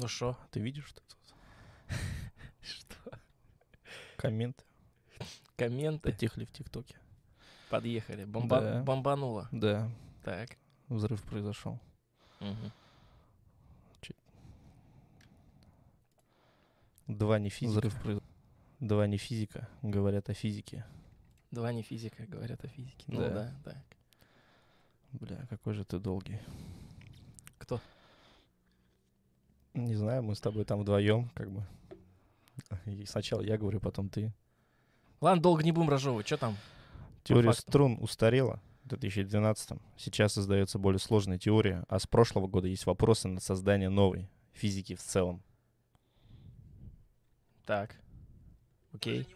Ну что? Ты видишь что тут? Что? Комменты Комменты потихли в ТикТоке. подъехали. Бомба... Да. Бомбануло. Да, Так. взрыв произошел. Мгм. Два не физика. Взрыв произ- Два не физика, говорят о физике. Два не физика, говорят о физике. Ну Да. да, так. Бля, какой же ты долгий. Кто? Не знаю, мы с тобой там вдвоем, как бы. И сначала я говорю, потом ты. Ладно, долго не будем разжевывать. Что там? Теория струн устарела в 2012 Сейчас создается более сложная теория, а с прошлого года есть вопросы на создание новой физики в целом. Так. Окей.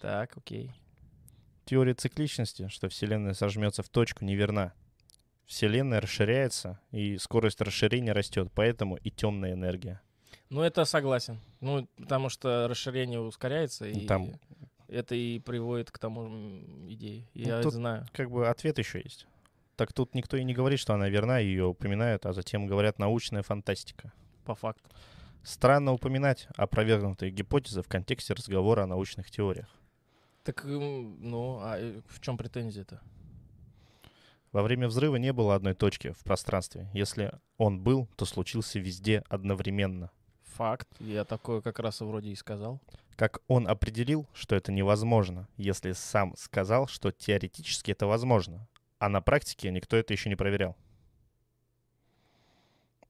Так, окей. Теория цикличности, что Вселенная сожмется в точку, неверна. Вселенная расширяется, и скорость расширения растет, поэтому и темная энергия. Ну, это согласен. Ну, потому что расширение ускоряется, и Ну, там- это и приводит к тому идее. Я тут- знаю. Как бы ответ еще есть. Так тут никто и не говорит, что она верна, ее упоминают, а затем говорят научная фантастика. По факту. Странно упоминать опровергнутые гипотезы в контексте разговора о научных теориях. Так, ну, а э, в чем претензия-то? Во время взрыва не было одной точки в пространстве. Если он был, то случился везде одновременно. Факт. Я такое как раз и вроде и сказал. Как он определил, что это невозможно, если сам сказал, что теоретически это возможно, а на практике никто это еще не проверял?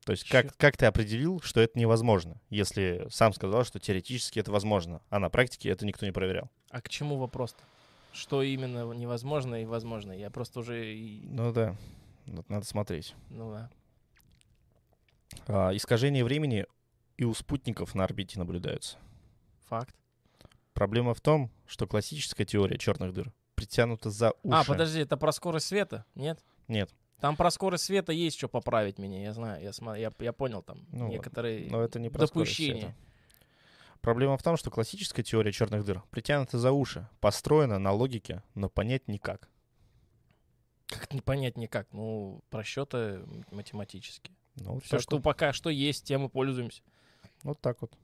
То есть как, как ты определил, что это невозможно, если сам сказал, что теоретически это возможно, а на практике это никто не проверял? А к чему вопрос-то? Что именно невозможно и возможно? Я просто уже... Ну да, надо смотреть. Ну да. А, искажение времени и у спутников на орбите наблюдаются. Факт. Проблема в том, что классическая теория черных дыр притянута за уши. А, подожди, это про скорость света? Нет? Нет, Там про скорость света есть что поправить меня, я знаю, я, сма- я, я понял там Ну некоторые но это не про допущения. Проблема в том, что классическая теория черных дыр притянута за уши, построена на логике, но понять никак. Как не понять никак? Ну, просчеты математические. Ну, вот, Все, что вот, пока что есть, тем и пользуемся. вот так вот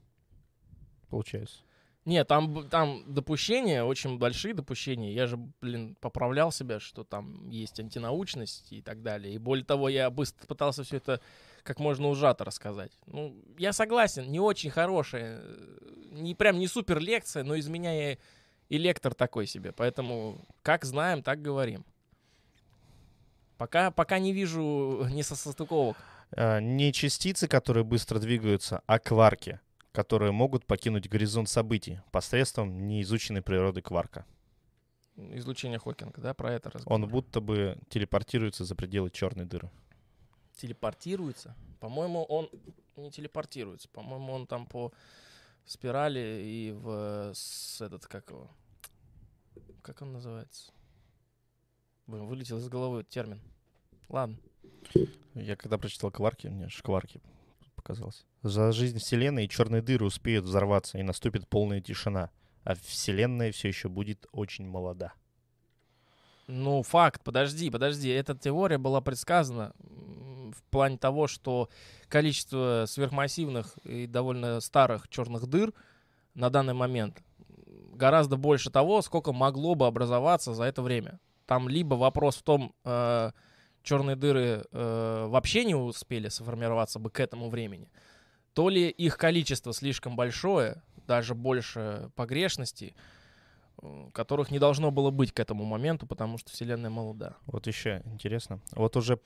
получается. Нет, там, там допущения, очень большие допущения. Я же, блин, поправлял себя, что там есть антинаучность и так далее. И более того, я быстро пытался все это как можно ужато рассказать. Ну, я согласен, не очень хорошая, э, не прям не супер лекция, но из меня и, и лектор такой себе. Поэтому как знаем, так говорим. Пока, пока не вижу несостыковок. А, не частицы, которые быстро двигаются, а кварки, которые могут покинуть горизонт событий посредством неизученной природы кварка. Излучение Хокинга, да, про это Он разговор. будто бы телепортируется за пределы черной дыры. Телепортируется. По-моему, он не телепортируется. По-моему, он там по спирали и в с этот как его, как он называется? Блин, вылетел из головы термин. Ладно. Я когда прочитал кварки, мне шкварки показалось. За жизнь Вселенной черные дыры успеют взорваться, и наступит полная тишина. А Вселенная все еще будет очень молода. Ну, факт, подожди, подожди. Эта теория была предсказана в плане того, что количество сверхмассивных и довольно старых черных дыр на данный момент гораздо больше того, сколько могло бы образоваться за это время. Там либо вопрос в том, э, черные дыры э, вообще не успели сформироваться бы к этому времени, то ли их количество слишком большое, даже больше погрешностей, которых не должно было быть к этому моменту, потому что Вселенная молода. Вот еще интересно. Вот уже,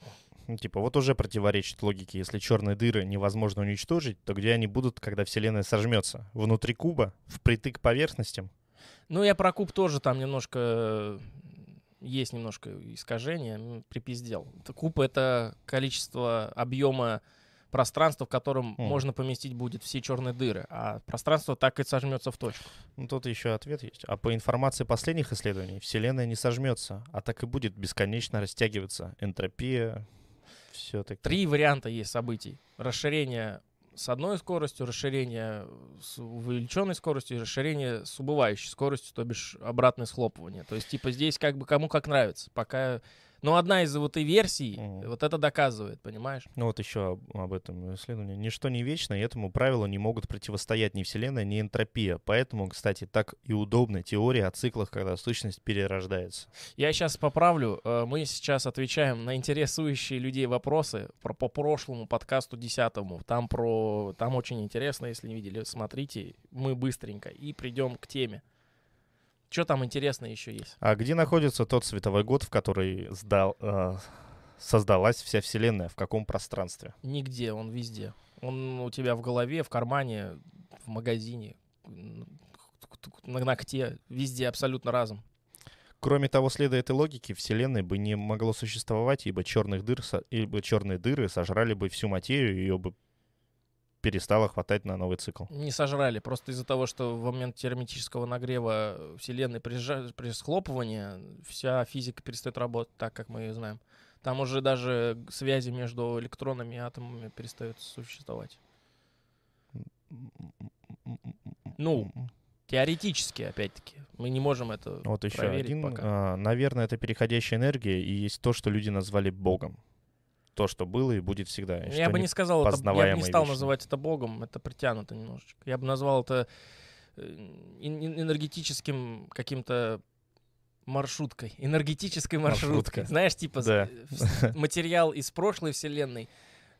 ну, типа, вот уже противоречит логике. Если черные дыры невозможно уничтожить, то где они будут, когда Вселенная сожмется? Внутри куба? Впритык к поверхностям? Ну, я про куб тоже там немножко... э, Есть немножко искажения, припиздел. Куб — это количество объема пространства, в котором Мгм. можно поместить будет все черные дыры, а пространство так и сожмется в точку. Ну, тут еще ответ есть. А по информации последних исследований, Вселенная не сожмется, а так и будет бесконечно растягиваться. Энтропия, все таки Три варианта есть событий. Расширение с одной скоростью, расширение с увеличенной скоростью и расширение с убывающей скоростью, то бишь обратное схлопывание. То есть, типа, здесь как бы кому как нравится. Пока Но одна из вот и версий Мгм. вот это доказывает, понимаешь? Ну вот еще об, об этом исследовании. Ничто не вечно, и этому правилу не могут противостоять ни Вселенная, ни энтропия. Поэтому, кстати, так и удобна теория о циклах, когда сущность перерождается. Я сейчас поправлю. э, Мы сейчас отвечаем на интересующие людей вопросы про, по прошлому подкасту десятому. Там про, там очень интересно, если не видели, смотрите. Мы быстренько и придем к теме. Что там интересно еще есть? А где находится тот световой год, в который сдал, э, создалась вся Вселенная? В каком пространстве? Нигде, он везде. Он у тебя в голове, в кармане, в магазине, на ногте, везде абсолютно разом. Кроме того, следуя этой логике, Вселенной бы не могло существовать, ибо черных дыр, ибо черные дыры сожрали бы всю материю, ее бы перестало хватать на новый цикл. Не сожрали, просто из-за того, что в момент термитического нагрева Вселенной при, сжа- при схлопывании вся физика перестает работать так, как мы ее знаем. Там уже даже связи между электронами и атомами перестают существовать. Ну, Теоретически, опять-таки. Мы не можем это Вот еще один. пока. а, наверное, это переходящая энергия и есть то, что люди назвали Богом. То, что было и будет всегда. и Я бы не- сказал, это, я бы не стал вечно. называть это богом, это притянуто немножечко. Я бы назвал это э, эн- эн- энергетическим каким-то маршруткой, энергетической маршруткой. Маршрутка. Знаешь, типа Да. в- материал из прошлой вселенной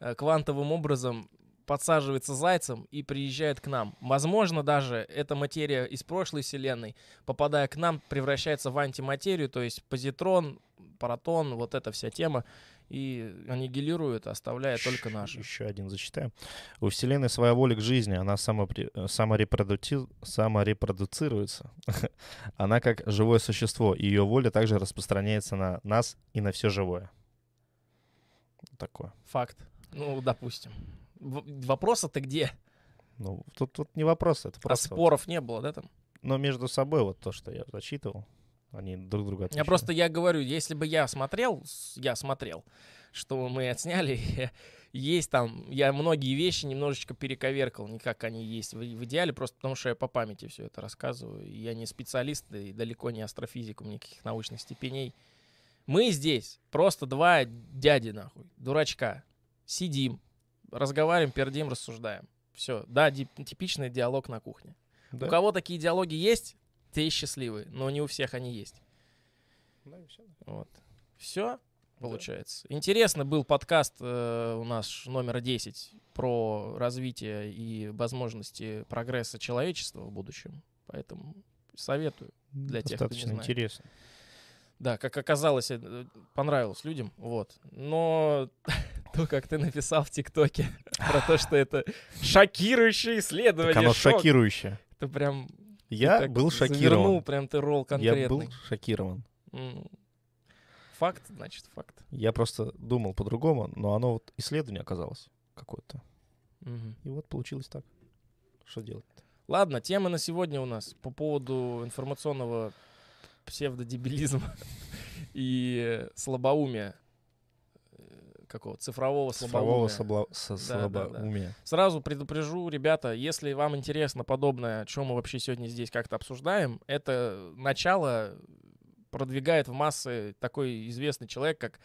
э, квантовым образом подсаживается зайцем и приезжает к нам. Возможно, даже эта материя из прошлой вселенной, попадая к нам, превращается в антиматерию, то есть позитрон, паратон, вот эта вся тема, и аннигилирует, оставляя только наши. Еще один зачитаю. У Вселенной своя воля к жизни, она самопри- саморепродути- саморепродуцируется. она как живое существо, и ее воля также распространяется на нас и на все живое. Вот Такое. Факт. Ну, допустим. В- Вопрос-то где? Ну, тут, тут не вопрос, это А просто... вот. споров не было, да, там? Но между собой вот то, что я зачитывал, они друг друга Я отвечают. просто, я говорю, если бы я смотрел, я смотрел, что мы отсняли, есть там, я многие вещи немножечко перековеркал, не как они есть в, в идеале, просто потому что я по памяти все это рассказываю. и Я не специалист и далеко не астрофизик, у меня никаких научных степеней. Мы здесь просто два дяди, нахуй, дурачка. Сидим, разговариваем, пердим, рассуждаем. Все, да, типичный диалог на кухне. Да. У кого такие диалоги есть, те счастливы, но не у всех они есть. Да, и всё. Вот. Все, получается. Интересно был подкаст э, у нас номер 10 про развитие и возможности прогресса человечества в будущем. Поэтому советую. Для тех, кто не Достаточно знает. интересно. Да, как оказалось, э, понравилось людям. Вот. Но то, как ты написал в ТикТоке про то, что это шокирующее исследование. Так оно шок, шокирующее. Это прям... ты Я так был завернул шокирован. прям ты ролл Я конкретный. был шокирован. Факт, значит, факт. Я просто думал по-другому, но оно вот исследование оказалось какое-то. Мгм. И вот получилось так. Что делать? Ладно, тема на сегодня у нас по поводу информационного псевдодебилизма и слабоумия. Какого? Цифрового Цифрового слабоумия. собла- со- Да, да, да. слабоумия. Сразу предупрежу, ребята, если вам интересно подобное, что мы вообще сегодня здесь как-то обсуждаем, это начало продвигает в массы такой известный человек, как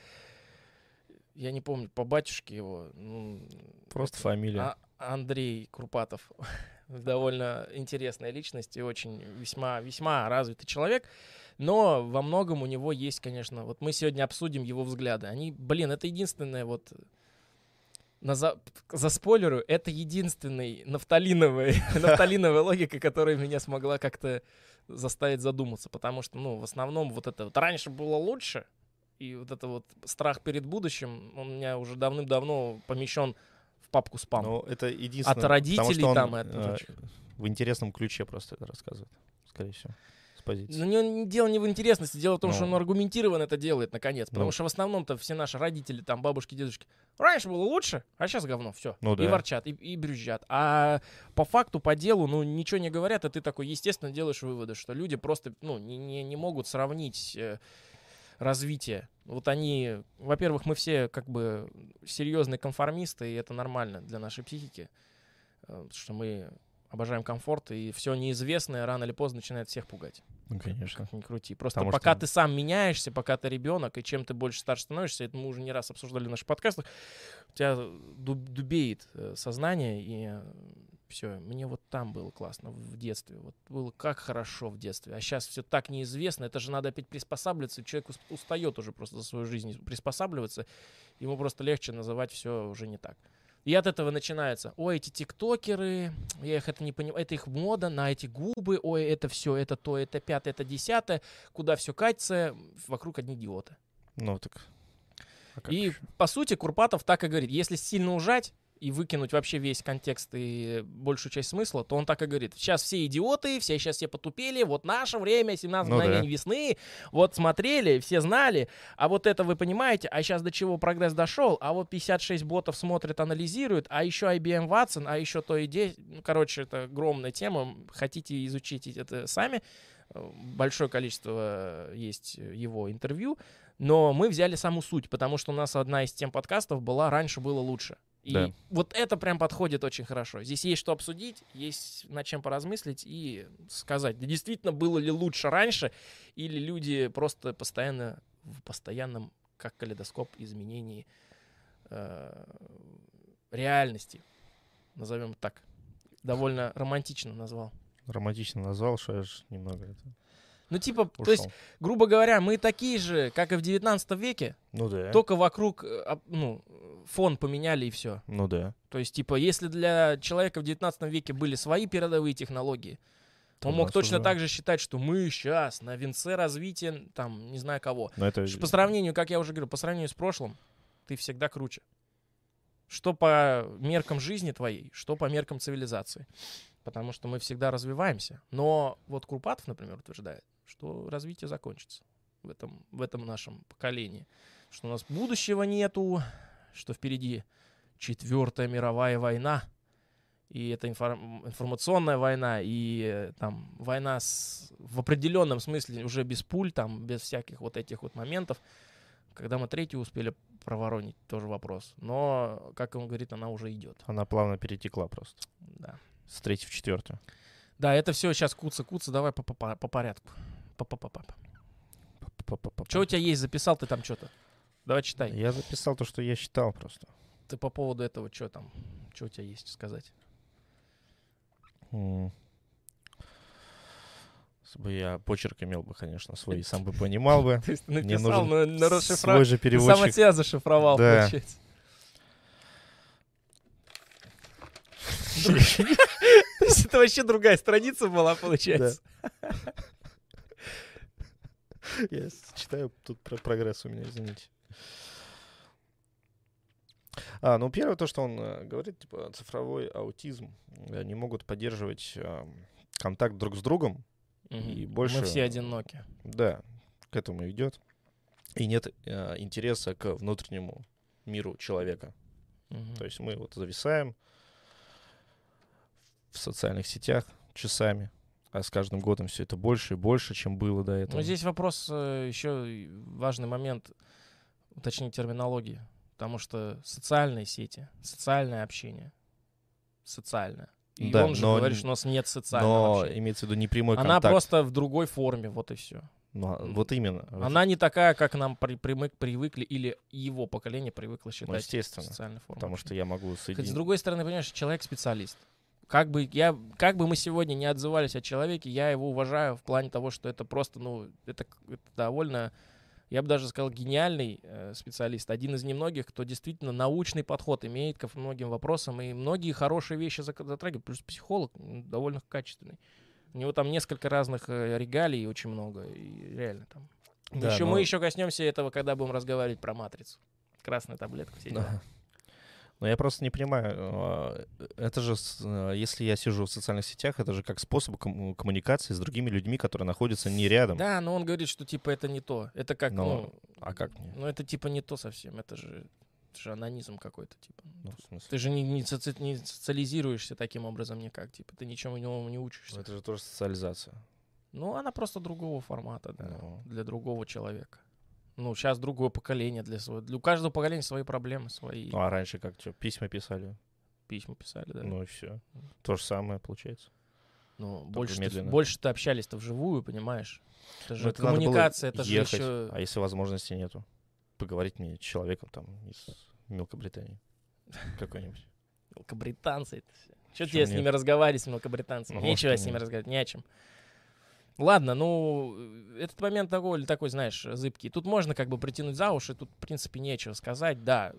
я не помню, по батюшке его. ну, Просто это фамилия. А- Андрей Курпатов. Довольно интересная личность и очень весьма, весьма развитый человек. Но во многом у него есть, конечно, вот мы сегодня обсудим его взгляды. Они, блин, это единственное вот на за, за спойлеру, это единственный нафталиновый, нафталиновая логика, которая меня смогла как-то заставить задуматься. Потому что, ну, в основном вот это вот раньше было лучше, и вот это вот страх перед будущим, он у меня уже давным-давно помещен в папку спам. Но это единственное. От родителей потому там и от э, прочих. В интересном ключе просто это рассказывает. Скорее всего. Позиции. Ну, не, дело не в интересности, дело в том, что Ну. он аргументированно это делает, наконец. Потому Ну. что в основном-то все наши родители, там, бабушки, дедушки, раньше было лучше, а сейчас говно, все. Ну и да. ворчат, и, и брюзжат. А по факту, по делу, ну, ничего не говорят, и ты такой, естественно, делаешь выводы, что люди просто, ну, не, не, не могут сравнить э, развитие. Вот они, во-первых, мы все как бы серьезные конформисты, и это нормально для нашей психики, э, что мы обожаем комфорт, и все неизвестное рано или поздно начинает всех пугать. Ну, конечно. Как ни крути. Просто Потому пока что- ты сам меняешься, пока ты ребенок, и чем ты больше старше становишься, это мы уже не раз обсуждали в наших подкастах, у тебя дуб- дубеет э, сознание, и все, мне вот там было классно в детстве. Вот было как хорошо в детстве. А сейчас все так неизвестно. Это же надо опять приспосабливаться. Человек ус- устает уже просто за свою жизнь приспосабливаться. Ему просто легче называть все уже не так. И от этого начинается. Ой, эти тиктокеры, я их это не понимаю, это их мода на эти губы, ой, это все, это то, это пятое, это десятое, куда все катится, вокруг одни идиоты. Ну, так... а И, ещё? по сути, Курпатов так и говорит. Если сильно ужать и выкинуть вообще весь контекст и большую часть смысла, то он так и говорит. Сейчас все идиоты, все сейчас все потупели, вот наше время, 17 Ну да. весны, вот смотрели, все знали, а вот это вы понимаете, а сейчас до чего прогресс дошел, а вот 56 ботов смотрят, анализируют, а еще IBM Watson, а еще то и. Ну, короче, это огромная тема, хотите изучить это сами, Э, большое количество есть его интервью, но мы взяли саму суть, потому что у нас одна из тем подкастов была «Раньше было лучше». И Да. вот это прям подходит очень хорошо. Здесь есть что обсудить, есть над чем поразмыслить и сказать, да действительно было ли лучше раньше, или люди просто постоянно в постоянном, как калейдоскоп, изменении э, реальности. Назовем так. Довольно романтично назвал. Романтично назвал, что я ж немного это Ну, типа, ушел. то есть, грубо говоря, мы такие же, как и в 19 веке, Ну да. только вокруг, э, ну, фон поменяли и все. Ну да. То есть, типа, если для человека в 19 веке были свои передовые технологии, То он мог точно уже- так же считать, что мы сейчас на венце развития, там, не знаю кого. Но это... По сравнению, как я уже говорил, по сравнению с прошлым, ты всегда круче. Что по меркам жизни твоей, что по меркам цивилизации. Потому что мы всегда развиваемся. Но вот Курпатов, например, утверждает, что развитие закончится в этом, в этом нашем поколении. Что у нас будущего нету, что впереди четвертая мировая война. И это информ- информационная война, и э, там война с, в определенном смысле уже без пуль, там, без всяких вот этих вот моментов. Когда мы третью успели проворонить, тоже вопрос. Но, как он говорит, она уже идет. Она плавно перетекла просто. Да. С третьей в четвертую. Да, это все сейчас куца-куца, давай по, по, по порядку. Па-па-па-па. Что у тебя есть? Записал ты там что-то? Давай читай. Я записал то, что я считал просто. Ты по поводу этого что там? Что у тебя есть сказать? Если бы я почерк имел бы, конечно, свой, и сам бы понимал бы. То есть ты написал, но на Свой же Ты сам от переводчик. себя зашифровал, получается. Это вообще другая страница была, получается. Я читаю тут про прогресс у меня, извините. А, ну первое то, что он э, говорит, типа цифровой аутизм, э, не могут поддерживать ам, контакт друг с другом, Мгм. И больше- Мы все одиноки. да, к этому идет, и нет э, интереса к внутреннему миру человека. Мгм. То есть мы вот зависаем в социальных сетях часами, а с каждым годом все это больше и больше, чем было до этого. Ну, здесь вопрос э, еще важный момент уточнить терминологии. Потому что социальные сети, социальное общение, социальное. И Да, он же но говорит, что у нас нет социального Но общения. имеется в виду не прямой Она контакт. просто в другой форме, вот и все. Ну, а вот именно. Она не такая, как нам при- примык- привыкли, или его поколение привыкло считать Ну, естественно. социальной формой. Потому что я могу Хоть с соединить... другой стороны, понимаешь, человек специалист. Как бы, я, как бы мы сегодня не отзывались о человеке, я его уважаю в плане того, что это просто, ну, это, это довольно, я бы даже сказал, гениальный э, специалист. Один из немногих, кто действительно научный подход имеет ко многим вопросам и многие хорошие вещи затрагивает. Плюс психолог довольно качественный. У него там несколько разных э, регалий, очень много. И реально там. Да, еще, но- Мы еще коснемся этого, когда будем разговаривать про матрицу. Красная таблетка, все дела. Но я просто не понимаю, а, это же, а, если я сижу в социальных сетях, это же как способ ком- коммуникации с другими людьми, которые находятся не рядом. Да, но он говорит, что типа это не то. Это как, Но- ну, А как мне? ну это типа не то совсем. Это же, это же анонизм какой-то, типа. Ну, в смысле? Ты же не, не, соци- не социализируешься таким образом никак, типа, ты ничему новому не Ну, учишься. Это же тоже социализация. Ну, она просто другого формата, да, Ну. для другого человека. Ну, сейчас другое поколение для своего. Для у каждого поколения свои проблемы, свои. Ну, а раньше как что, письма писали? письма писали, да. Ну и все. То же самое получается. Ну, больше, медленно. больше-то общались-то вживую, понимаешь? Это же Ну, это коммуникация, это ехать. же еще... А если возможности нету? Поговорить мне с человеком там из Мелкобритании. Какой-нибудь. Мелкобританцы это все. Что тебе с ними разговаривать с мелкобританцами? Ну, Нечего с ними разговаривать, не о чем. Ладно, ну, этот момент такой, такой, знаешь, зыбкий. Тут можно как бы притянуть за уши, тут, в принципе, нечего сказать, да.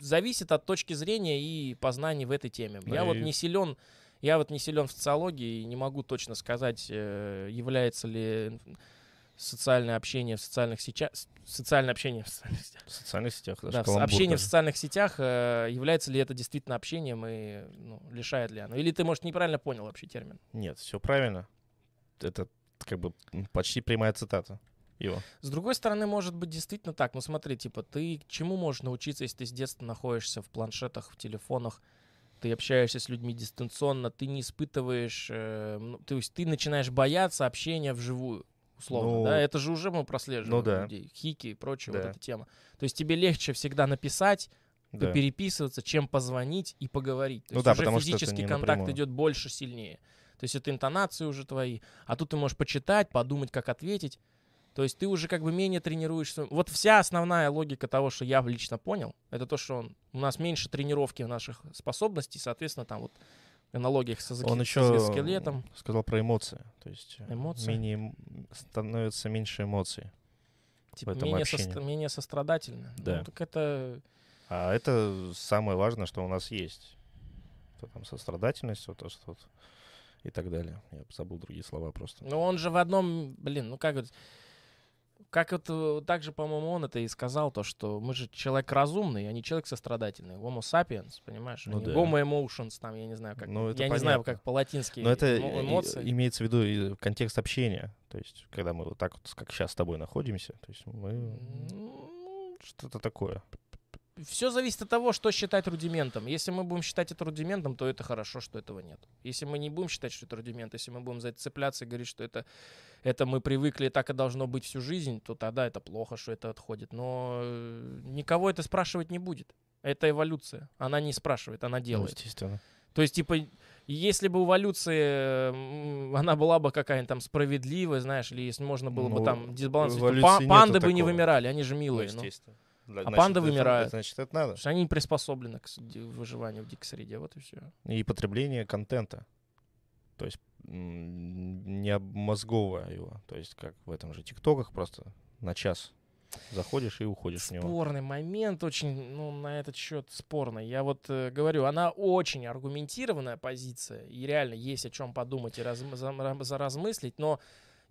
Зависит от точки зрения и познаний в этой теме. Да я вот и- не силен, я вот не силен в социологии и не могу точно сказать, э, является ли социальное общение в социальных сетях, социальное общение в социальных сетях, В социальных сетях. да, в- общение в даже. социальных сетях, э, является ли это действительно общением и ну, лишает ли оно? Или ты, может, неправильно понял вообще термин? Нет, все правильно. Это как бы почти прямая цитата его. С другой стороны, может быть действительно так. Ну смотри, типа, ты чему можешь научиться, если ты с детства находишься в планшетах, в телефонах, ты общаешься с людьми дистанционно, ты не испытываешь, э, ну, то есть ты начинаешь бояться общения вживую, условно, Ну, да? Это же уже мы прослеживаем ну да. людей, хики и прочее, Да. вот эта тема. То есть тебе легче всегда написать, Да. переписываться, чем позвонить и поговорить. То Ну есть да, уже потому что физический не контакт напрямую. идет больше, сильнее. То есть это интонации уже твои, а тут ты можешь почитать, подумать, как ответить. То есть ты уже как бы менее тренируешься. Вот вся основная логика того, что я лично понял, это то, что он, у нас меньше тренировки наших способностей, соответственно, там вот в аналогиях со, Он со еще скелетом. сказал про эмоции. То есть э, Эмоции? менее становится меньше эмоций. Типа, менее, состра- менее сострадательно. Да. Ну, так это... А это самое важное, что у нас есть. То там сострадательность, вот то, что вот и так далее. Я забыл другие слова просто. Ну, он же в одном, блин, ну как вот, как это, так же, по-моему, он это и сказал, то, что мы же человек разумный, а не человек сострадательный. Homo sapiens, понимаешь? а Ну не да. Homo emotions, там, я не знаю, как, Ну, я не знаю, понятно. как по-латински Но это и- эмоции. имеется в виду и контекст общения. То есть, когда мы вот так вот, как сейчас с тобой находимся, то есть мы что-то такое. Все зависит от того, что считать рудиментом. Если мы будем считать это рудиментом, то это хорошо, что этого нет. Если мы не будем считать, что это рудимент, если мы будем за это цепляться и говорить, что это, это мы привыкли, и так и должно быть всю жизнь, то тогда это плохо, что это отходит. Но э, никого это спрашивать не будет. Это эволюция. Она не спрашивает, она Ну, делает. естественно. То есть, типа, если бы эволюция, она была бы какая-нибудь там справедливая, знаешь, или если можно было бы Ну, там дисбаланс, панды бы не вымирали, они же Ну, милые. ну. естественно. Для- А значит, панды это- вымирают. Значит, это надо. Что они приспособлены к с- выживанию в дикой среде, вот и все. И потребление контента. То есть не обмозговывая его. То есть как в этом же ТикТоках просто на час заходишь и уходишь в него. Спорный момент, очень, ну, на этот счет спорный. Я вот э, говорю, она очень аргументированная позиция, и реально есть о чем подумать и разм- за- заразмыслить, но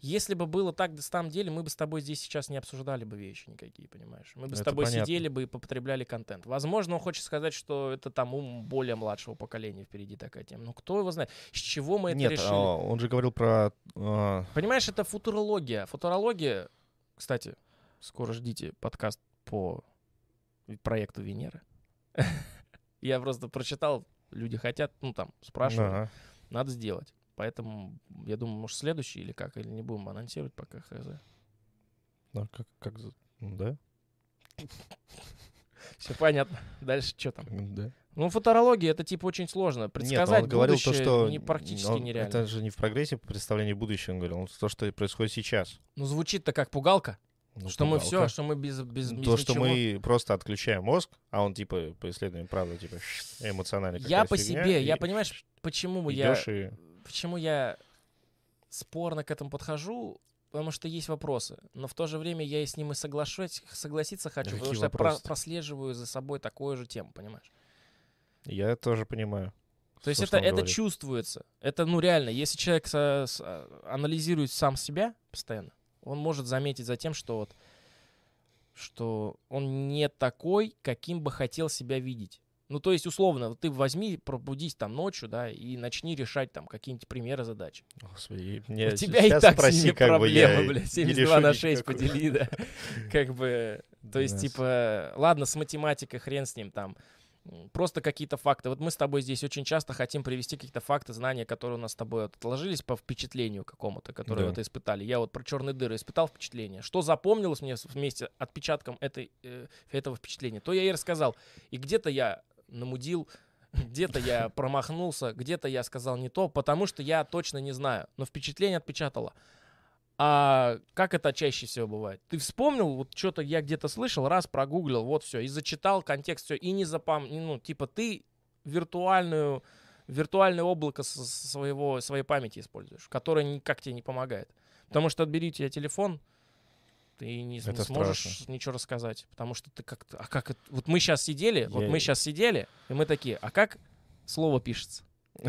если бы было так на самом деле, мы бы с тобой здесь сейчас не обсуждали бы вещи никакие, понимаешь? Мы бы с Это тобой понятно. сидели бы и потребляли контент. Возможно, он хочет сказать, что это там ум более младшего поколения впереди такая тема. Ну, кто его знает? С чего мы это Нет, решили? а, он же говорил про... а, Понимаешь, это футурология. Футурология, кстати, скоро ждите подкаст по проекту Венеры. Я просто прочитал, люди хотят, ну там, спрашивают, ага. надо сделать. Поэтому, я думаю, может, следующий или как, или не будем анонсировать пока, хз. Ну, как, как ну, да? Все понятно. Дальше что там? да. Ну, футурология, это типа очень сложно. Нет, Предсказать он говорил будущее то, что не, практически он- нереально. Это же не в прогрессе представления будущего, он говорил, он то, что происходит сейчас. Ну, звучит-то как пугалка, Ну, что мы пугалка. все, что мы без, без, Ну, без То, что ничего. мы просто отключаем мозг, а он типа по исследованиям правда типа эмоциональный. Я по фигня, себе, я понимаешь, почему я и почему я спорно к этому подхожу, потому что есть вопросы, но в то же время я и с ним и соглашусь, согласиться хочу, потому Какие что я про- вопросы-то? прослеживаю за собой такую же тему, понимаешь? я тоже понимаю. То есть это, что это говорит. чувствуется. Это, ну, реально, если человек со- с- а, анализирует сам себя постоянно, он может заметить за тем, что вот что он не такой, каким бы хотел себя видеть. Ну, то есть, условно, ты возьми, пробудись там ночью, да, и начни решать там какие-нибудь примеры задач. Господи, мне У тебя и так спроси, с ними как проблемы, блядь, не 72 на решу 6 никакую. подели, да. Как бы, то есть, типа, ладно, с математикой хрен с ним там. Просто какие-то факты. Вот мы с тобой здесь очень часто хотим привести какие-то факты, знания, которые у нас с тобой отложились по впечатлению какому-то, которое Да. вот испытали. Я вот про черные дыры испытал впечатление. Что запомнилось мне вместе отпечатком этой, э, этого впечатления, то я и рассказал. И где-то я намудил где-то я промахнулся, где-то я сказал не то, потому что я точно не знаю, но впечатление отпечатало. А как это чаще всего бывает? Ты вспомнил, вот что-то я где-то слышал, раз прогуглил, вот все, и зачитал контекст, все, и не запом... Ну, типа ты виртуальную, виртуальное облако своего, своей памяти используешь, которое никак тебе не помогает. Потому что отбери тебе телефон, ты не, не сможешь страшно. ничего рассказать, потому что ты как-то, а как это, вот мы сейчас сидели, я... вот мы сейчас сидели, и мы такие, а как слово пишется?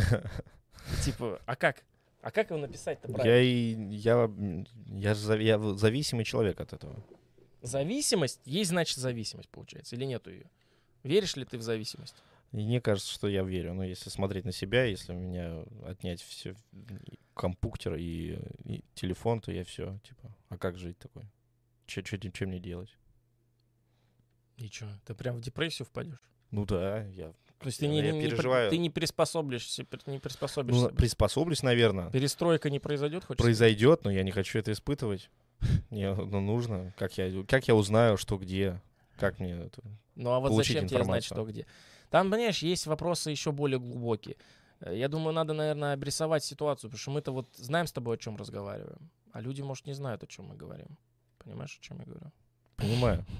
Типа, а как? А как его написать-то правильно? Я, я, я, я зависимый человек от этого. Зависимость? Есть, значит, зависимость, получается, или нету ее? Веришь ли ты в зависимость? Мне кажется, что я верю. Но если смотреть на себя, если у меня отнять все компьютер и, и телефон, то я все, типа, а как жить такой? Че, че, чем мне делать? Ничего, ты прям в депрессию впадешь? Ну да, я то есть ты не, не, переживаю. ты не приспособишься, не приспособишься. Ну, приспособлюсь, наверное. Перестройка не произойдет, хочешь? Произойдет, но я не хочу это испытывать. Мне ну, нужно. Как я, как я узнаю, что где? Как мне это Ну а вот зачем тебе знать, что где? Там, понимаешь, есть вопросы еще более глубокие. Э, я думаю, надо, наверное, обрисовать ситуацию, потому что мы-то вот знаем с тобой, о чем разговариваем, а люди, может, не знают, о чем мы говорим. Понимаешь, о чем я говорю? Понимаю.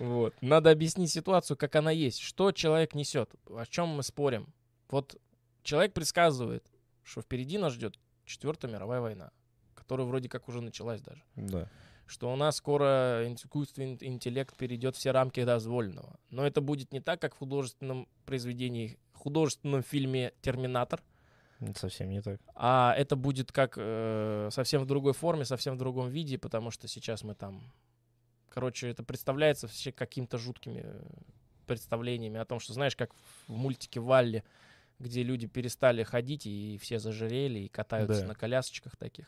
Вот. Надо объяснить ситуацию, как она есть. Что человек несет? О чем мы спорим? Вот человек предсказывает, что впереди нас ждет Четвертая мировая война, которая вроде как уже началась даже. Да. Что у нас скоро искусственный интеллект перейдет все рамки дозволенного. Но это будет не так, как в художественном произведении, художественном фильме «Терминатор», Совсем не так. А это будет как э, совсем в другой форме, совсем в другом виде, потому что сейчас мы там Короче, это представляется все какими-то жуткими э, представлениями о том, что, знаешь, как в мультике Валли, где люди перестали ходить и все зажирели и катаются да. на колясочках таких.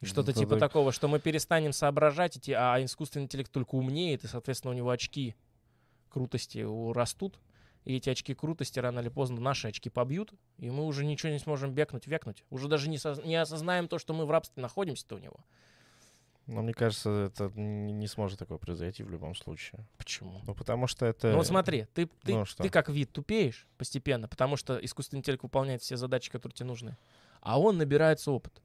И что-то ну, типа так... такого, что мы перестанем соображать, идти, а искусственный интеллект только умнеет, и, соответственно, у него очки крутости растут, и эти очки крутости рано или поздно наши очки побьют, и мы уже ничего не сможем бекнуть, векнуть. Уже даже не, со... не осознаем то, что мы в рабстве находимся-то у него. Но мне кажется, это не сможет такое произойти в любом случае. Почему? Ну, потому что это... Ну, вот смотри, ты, ты, ну, ты как вид тупеешь постепенно, потому что искусственный интеллект выполняет все задачи, которые тебе нужны. А он набирается опыт.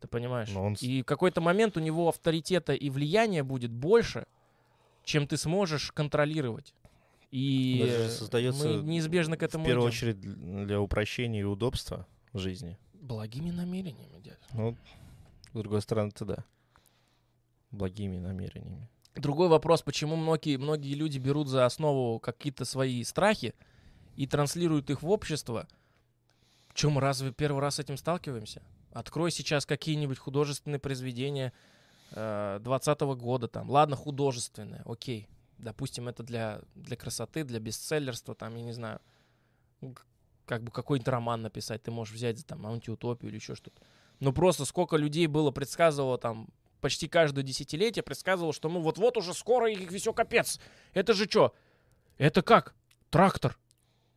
Ты понимаешь? он... И в какой-то момент у него авторитета и влияния будет больше, чем ты сможешь контролировать. И создается мы неизбежно к этому В первую идем. очередь для упрощения и удобства в жизни. Благими намерениями, дядя. Ну, с другой стороны-то да благими намерениями. Другой вопрос, почему многие, многие люди берут за основу какие-то свои страхи и транслируют их в общество. Чем мы разве первый раз с этим сталкиваемся? Открой сейчас какие-нибудь художественные произведения э, 20 года там. Ладно, художественные, окей. Допустим, это для, для красоты, для бестселлерства, там, я не знаю, как бы какой-нибудь роман написать, ты можешь взять там антиутопию или еще что-то. Но просто сколько людей было предсказывало там почти каждое десятилетие предсказывал, что ну вот-вот уже скоро их все капец. Это же что? Это как? Трактор.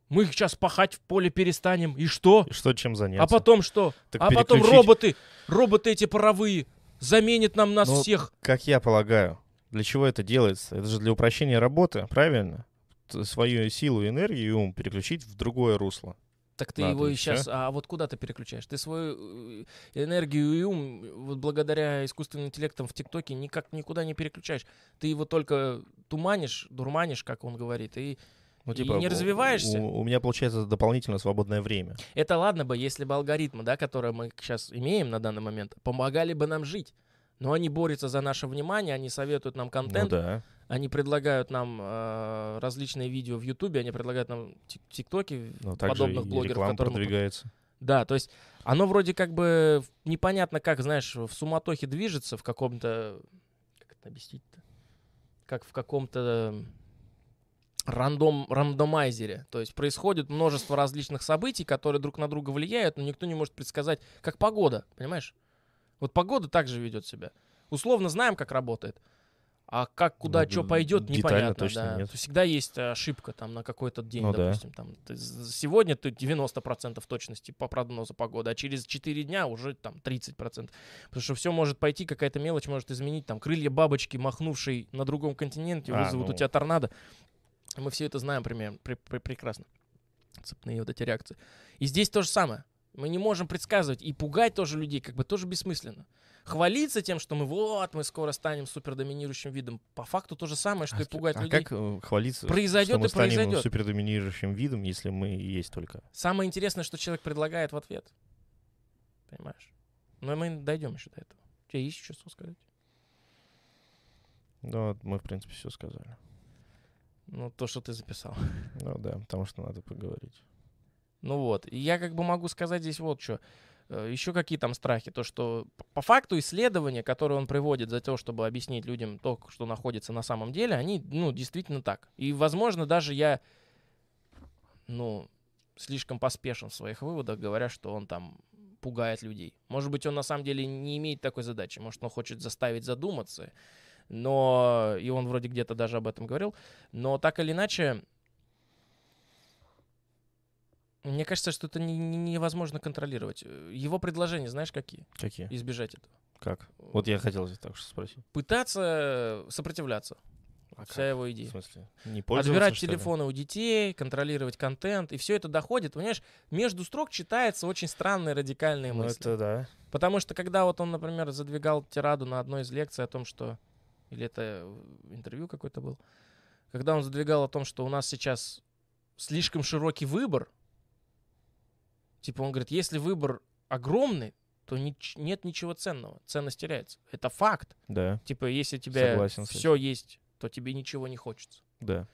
Мы их сейчас пахать в поле перестанем. И что? И что, чем заняться? А потом что? Так а переключить... потом роботы, роботы эти паровые заменят нам нас ну, всех. Как я полагаю, для чего это делается? Это же для упрощения работы, правильно? Свою силу, энергию и ум переключить в другое русло. Так ты Надо его и сейчас, а вот куда ты переключаешь? Ты свою э, энергию и ум вот благодаря искусственным интеллектам в ТикТоке никак никуда не переключаешь. Ты его только туманишь, дурманишь, как он говорит, и, ну, типа, и не развиваешься. У, у меня получается дополнительно свободное время. Это ладно бы, если бы алгоритмы, да, которые мы сейчас имеем на данный момент, помогали бы нам жить. Но они борются за наше внимание, они советуют нам контент. Ну, да. Они предлагают нам э, различные видео в Ютубе, они предлагают нам тиктоки Но подобных блогеров. Реклама продвигается. Мы... Да, то есть оно вроде как бы непонятно как, знаешь, в суматохе движется в каком-то... Как это объяснить-то? Как в каком-то рандом, рандомайзере. То есть происходит множество различных событий, которые друг на друга влияют, но никто не может предсказать, как погода, понимаешь? Вот погода также ведет себя. Условно знаем, как работает. А как, куда, ну, что пойдет, непонятно. Точно да. нет. Всегда есть ошибка там на какой-то день, ну, допустим. Да. Там, ты, сегодня ты 90% точности по прогнозу погоды, а через 4 дня уже там 30%. Потому что все может пойти, какая-то мелочь может изменить. Там крылья бабочки, махнувшей на другом континенте, а, вызовут ну... у тебя торнадо. Мы все это знаем примерно, пре- пре- прекрасно. Цепные вот эти реакции. И здесь то же самое. Мы не можем предсказывать. И пугать тоже людей как бы тоже бессмысленно. Хвалиться тем, что мы вот, мы скоро станем супердоминирующим видом. По факту то же самое, что и пугать а людей. как э, хвалиться, Произойдет что мы и станем произойдет. супердоминирующим видом, если мы есть только? Самое интересное, что человек предлагает в ответ. Понимаешь? Но мы дойдем еще до этого. У тебя есть еще что сказать? Ну, вот мы, в принципе, все сказали. Ну, то, что ты записал. Ну да, потому что надо поговорить. Ну вот. И я как бы могу сказать здесь вот что. Еще какие там страхи? То, что по факту исследования, которые он приводит за то, чтобы объяснить людям то, что находится на самом деле, они, ну, действительно так. И, возможно, даже я, ну, слишком поспешен в своих выводах, говоря, что он там пугает людей. Может быть, он на самом деле не имеет такой задачи. Может, он хочет заставить задуматься. Но, и он вроде где-то даже об этом говорил. Но так или иначе, мне кажется, что это не- не- невозможно контролировать. Э, Его предложения, знаешь, какие? Какие? Избежать этого. Как? Вот я хотел так же спросить. Пытаться сопротивляться. А Вся как? его В идея. смысле? Не Отбирать что телефоны у детей, контролировать контент. И все это доходит. Понимаешь, между строк читается очень странные радикальные Ну мысли. это да. Потому что когда вот он, например, задвигал тираду на одной из лекций о том, что... Или это э, интервью какое-то был. Когда он задвигал о том, что у нас сейчас слишком широкий выбор. Типа он говорит, если выбор огромный, то нич- нет ничего ценного. Ценность теряется. Это факт. Да, Типа если у тебя Согласен все есть, то тебе ничего не хочется. да.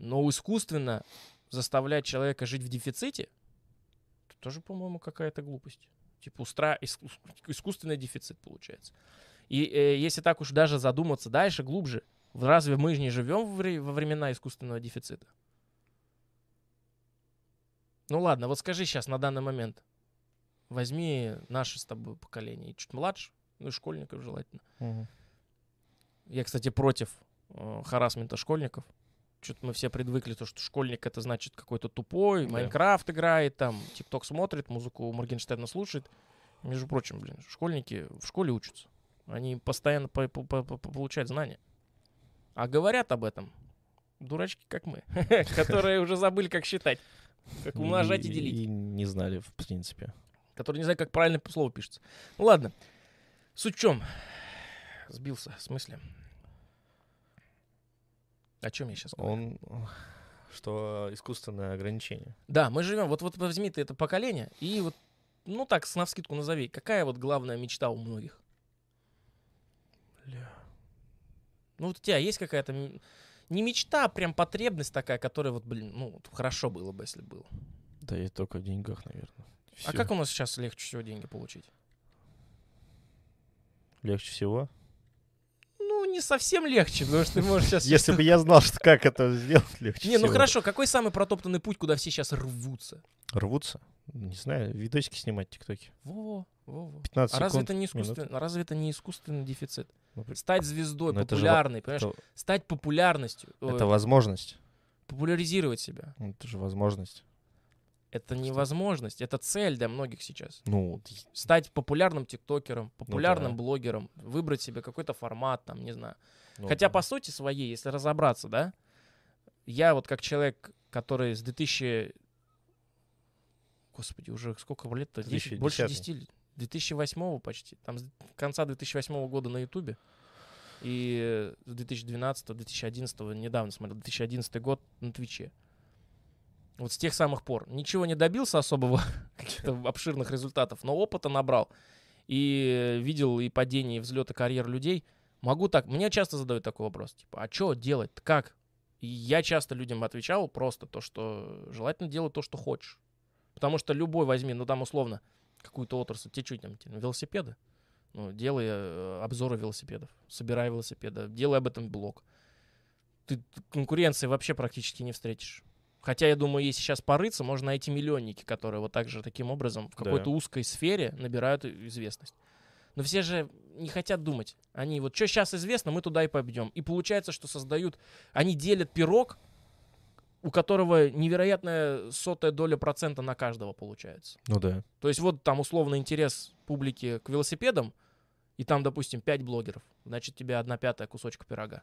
Но искусственно заставлять человека жить в дефиците, это тоже, по-моему, какая-то глупость. Типа устра... иску- искусственный дефицит получается. И э, если так уж даже задуматься дальше, глубже, разве мы же не живем во времена искусственного дефицита? Ну ладно, вот скажи сейчас на данный момент. Возьми наше с тобой поколение, чуть младше, ну и школьников желательно. Мгм. Я, кстати, против э, харасмента школьников. Что-то мы все привыкли, то, что школьник это значит какой-то тупой, Да. Майнкрафт играет, там, ТикТок смотрит, музыку Моргенштерна слушает. Между прочим, блин, школьники в школе учатся. Они постоянно по- по- по- по- получают знания. А говорят об этом дурачки, как мы, которые уже забыли, как считать, как умножать и делить. И не знали, в принципе. Которые не знают, как правильно слово пишется. Ну ладно. Суть в чем? Сбился, в смысле? О чем я сейчас Он... Что искусственное ограничение. Да, мы живем. Вот, вот возьми ты это поколение и вот, ну так, с навскидку назови, какая вот главная мечта у многих? Ну вот у тебя есть какая-то не мечта, а прям потребность такая, которая вот, блин, ну вот хорошо было бы, если было. Да и только в деньгах, наверное. А как у нас сейчас легче всего деньги получить? Легче всего? Ну, не совсем легче, потому что ты можешь сейчас... Если бы я знал, что как это сделать легче Не, ну хорошо, какой самый протоптанный путь, куда все сейчас рвутся? Рвутся? Не знаю, видосики снимать, тиктоки. Во, во, во. 15 А разве это не искусственный, разве это не искусственный дефицит? Ну, Стать звездой, Ну, это же во- популярной, понимаешь? Это, Стать популярностью, э, это возможность. популяризировать себя. Ну, Это же возможность. Это не возможность, это цель для многих сейчас. Ну, Стать популярным тиктокером, популярным да. блогером, выбрать себе какой-то формат, там, не знаю. ну Хотя да. по сути своей, если разобраться, да, я вот как человек, который с 2000... Господи, уже сколько лет-то? 10, больше 2010. 10 лет. 2008 почти. Там с конца 2008 года на Ютубе. И с 2012-2011, недавно смотрел, 2011 год на Твиче. Вот с тех самых пор. Ничего не добился особого, каких-то обширных результатов, но опыта набрал. И видел и падение, и взлеты карьер людей. Могу так. Мне часто задают такой вопрос. Типа, а что делать? Как? И я часто людям отвечал просто то, что желательно делать то, что хочешь. Потому что любой возьми, ну там условно, какую-то отрасль, тебе что там, тебе, велосипеды? Ну, делай э, обзоры велосипедов, собирай велосипеды, делай об этом блог. Ты конкуренции вообще практически не встретишь. Хотя, я думаю, если сейчас порыться, можно найти миллионники, которые вот так же таким образом в какой-то Да. узкой сфере набирают известность. Но все же не хотят думать. Они вот что сейчас известно, мы туда и пойдем. И получается, что создают, они делят пирог, у которого невероятная сотая доля процента на каждого получается. Ну да. То есть вот там условно интерес публики к велосипедам, и там, допустим, 5 блогеров, значит, тебе одна пятая кусочка пирога.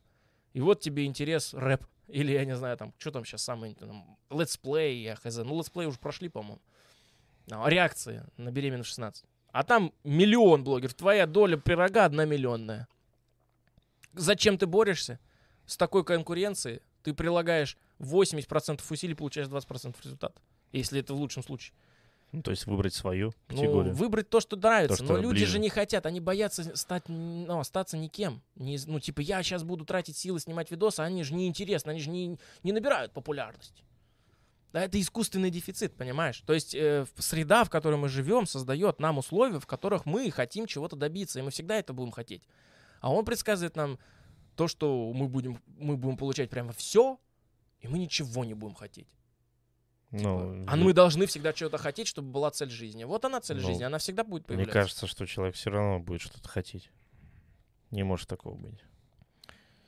И вот тебе интерес рэп, Или, я не знаю, там, что там сейчас самое, там, let's play, я хз. Ну, let's play уже прошли, по-моему. А, реакции на беременность 16. А там миллион блогеров. Твоя доля пирога одна миллионная. Зачем ты борешься? С такой конкуренцией ты прилагаешь 80% усилий, получаешь 20% результата. Если это в лучшем случае. Ну, то есть выбрать свою Ну, категорию. выбрать то, что нравится. То, что Но люди ближе. же не хотят, они боятся стать, ну, остаться никем. Не, ну, типа, я сейчас буду тратить силы снимать видосы, а они же неинтересны, они же не, не набирают популярность. Да, это искусственный дефицит, понимаешь? То есть э, среда, в которой мы живем, создает нам условия, в которых мы хотим чего-то добиться, и мы всегда это будем хотеть. А он предсказывает нам то, что мы будем, мы будем получать прямо все, и мы ничего не будем хотеть. Ну, А мы должны всегда чего-то хотеть, чтобы была цель жизни. Вот она цель Ну, жизни, она всегда будет Мне появляться. кажется, что человек все равно будет что-то хотеть. Не может такого быть.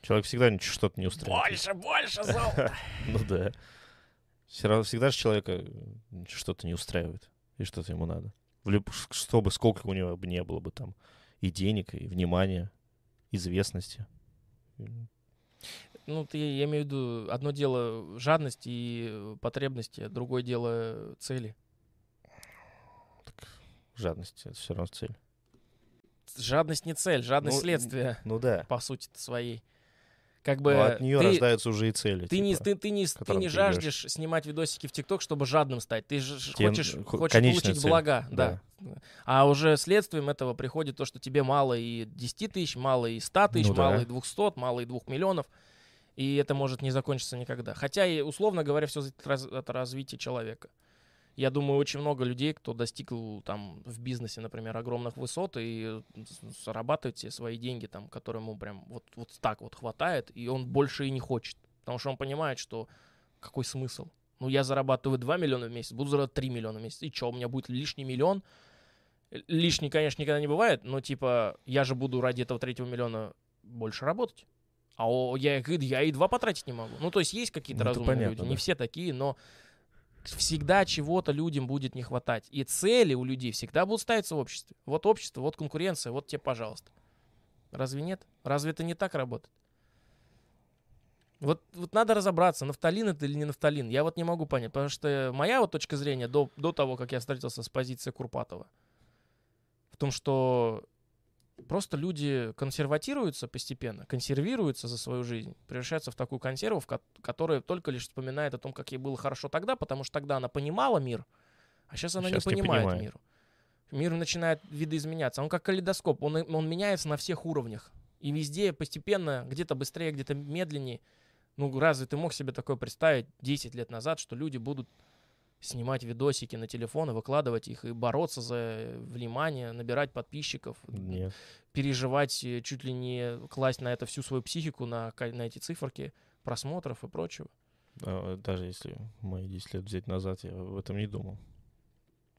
Человек всегда что-то не устраивает. Больше, больше золота. Ну да. Все равно всегда же человека м, что-то не устраивает. И что-то ему надо. Чтобы сколько у него бы не было бы там и денег, и внимания, известности. Ну, ты, я имею в виду, одно дело жадность и потребности, а другое дело цели. Жадность — это все равно цель. Жадность не цель, жадность Ну, следствие, Ну да. по сути своей. Как бы Но от нее ты, рождаются уже и цели. ты, не, типа. ты, ты не, ты которым не ты идёшь. жаждешь снимать видосики в ТикТок, чтобы жадным стать. Ты же Тем- хочешь, хо- хочешь получить цель, блага. да. Да. А уже следствием этого приходит то, что тебе мало и 10 тысяч, мало и 100 тысяч, Ну да. мало и 200, мало и 2 миллионов. И это может не закончиться никогда. Хотя, и, условно говоря, все зависит от развития человека. Я думаю, очень много людей, кто достиг там в бизнесе, например, огромных высот и зарабатывает себе свои деньги, там, которые ему прям вот, вот так вот хватает, и он больше и не хочет. Потому что он понимает, что какой смысл? Ну, я зарабатываю 2 миллиона в месяц, буду зарабатывать 3 миллиона в месяц. И что, у меня будет лишний миллион? Э, Лишний, конечно, никогда не бывает, но типа я же буду ради этого третьего миллиона больше работать. А о, я, я и два потратить не могу. Ну, то есть есть какие-то Ну, разумные понятно, люди. Не да. все такие, но всегда чего-то людям будет не хватать. И цели у людей всегда будут ставиться в обществе. Вот общество, вот конкуренция, вот тебе, пожалуйста. Разве нет? Разве это не так работает? Вот, вот надо разобраться, нафталин это или не нафталин. Я вот не могу понять, потому что моя вот точка зрения до, до того, как я встретился с позицией Курпатова, в том, что просто люди консерватируются постепенно, консервируются за свою жизнь, превращаются в такую консерву, которая только лишь вспоминает о том, как ей было хорошо тогда, потому что тогда она понимала мир, а сейчас она Щас не понимает. мир. Мир начинает видоизменяться. Он как калейдоскоп, он, он меняется на всех уровнях. И везде постепенно, где-то быстрее, где-то медленнее. Ну, разве ты мог себе такое представить 10 лет назад, что люди будут снимать видосики на телефоны, выкладывать их и бороться за внимание, набирать подписчиков, Нет. переживать, э, чуть ли не класть на это всю свою психику, на, на эти циферки просмотров и прочего. А, Даже если мои 10 лет взять назад, я об этом не думал.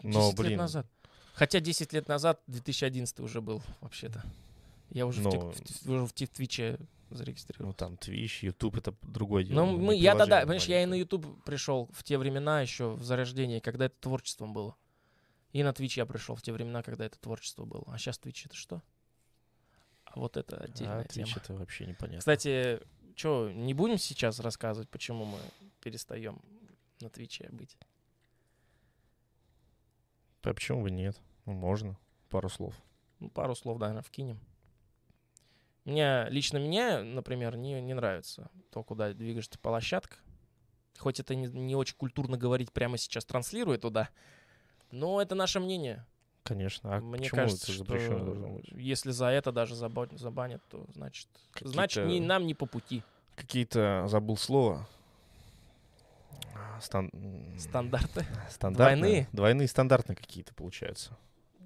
10 Но, лет блин, назад. Хотя 10 лет назад, 2011 уже был, вообще-то. Я уже в, тик- Но- в т- уже в ти- в Твиче зарегистрировал. ну там Twitch, YouTube — это другое дело. Ну, не мы, я тогда, приложение понимаешь, я и на. YouTube пришел в те времена еще, в зарождении, когда это творчеством было. И на Twitch я пришел в те времена, когда это творчество было. А сейчас Twitch это что? А вот это отдельная А тема. Twitch — это вообще непонятно. Кстати, что, не будем сейчас рассказывать, почему мы перестаем на Твиче быть? А почему бы нет? Ну, можно. Пару слов. Ну, пару слов, наверное, вкинем. Мне, лично мне, например, не, не нравится то, куда двигаешься площадка. Хоть это не, не очень культурно говорить прямо сейчас, транслируя туда, но это наше мнение. Конечно. А Мне кажется, это что если за это даже заба- забанят, то значит, значит не, Какие-то- нам не по пути. Какие-то, забыл слово. Стан... Стандарты Стандартные. Двойные? Двойные стандартные какие-то получаются.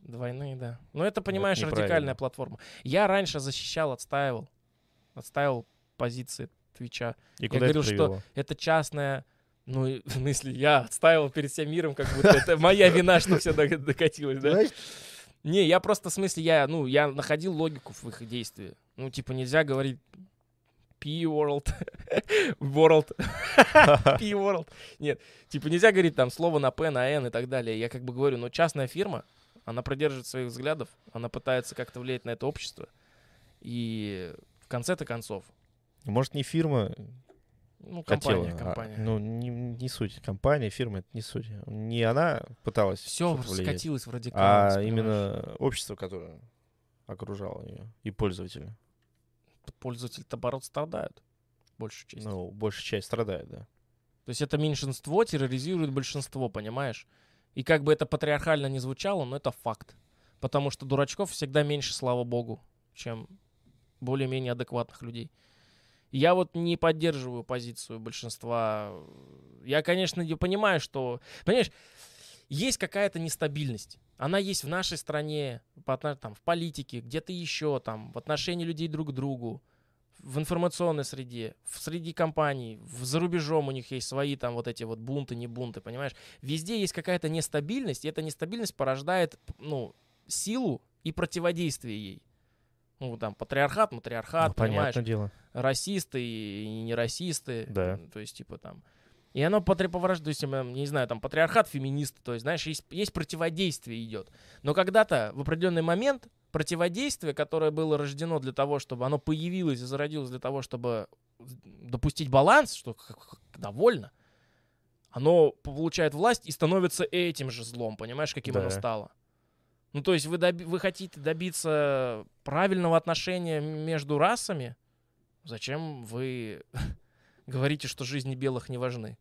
Двойные, да. Но это, понимаешь, неправильно. радикальная платформа. Я раньше защищал, отстаивал, отстаивал позиции Твича. И куда говорил, это что это частная, ну, в смысле, я отстаивал перед всем миром, как будто это моя вина, что все докатилось, да? Не, я просто, в смысле, я, ну, я находил логику в их действии. Ну, типа, нельзя говорить P-World, World, P-World. Нет, типа, нельзя говорить там слово на P, на N и так далее. Я как бы говорю, ну, частная фирма, она продерживает своих взглядов, она пытается как-то влиять на это общество. И в конце-то концов, Может, не фирма, Ну, хотела. компания, а, компания. ну, не, не суть. Компания, фирма, это не суть. Не она пыталась Все скатилось в а радикальность. понимаешь? именно общество, которое окружало ее, и пользователи. Пользователи, наоборот, страдают. Большую часть. Ну, большая часть страдает, да. То есть это меньшинство терроризирует большинство, понимаешь? И как бы это патриархально не звучало, но это факт. Потому что дурачков всегда меньше, слава богу, чем более-менее адекватных людей. Я вот не поддерживаю позицию большинства. Я, конечно, не понимаю, что... Понимаешь, есть какая-то нестабильность. Она есть в нашей стране, по там, в политике, где-то еще, там, в отношении людей друг к другу, в информационной среде, в среди компаний, в, за рубежом у них есть свои там вот эти вот бунты, не бунты, понимаешь? Везде есть какая-то нестабильность, и эта нестабильность порождает, ну, силу и противодействие ей. Ну, там, патриархат, матриархат, Ну, понимаешь? дело. расисты и не расисты. Да. То есть, типа там. И оно поворачивает, то есть, не знаю, там, патриархат, феминисты, то есть, знаешь, есть, есть противодействие идет. Но когда-то, в определенный момент, противодействие, которое было рождено для того, чтобы оно появилось и зародилось для того, чтобы допустить баланс, что довольно, оно получает власть и становится этим же злом, понимаешь, каким оно Да. стало. Ну, то есть вы, доби- вы хотите добиться правильного отношения между расами, зачем вы говорите, что жизни белых не важны?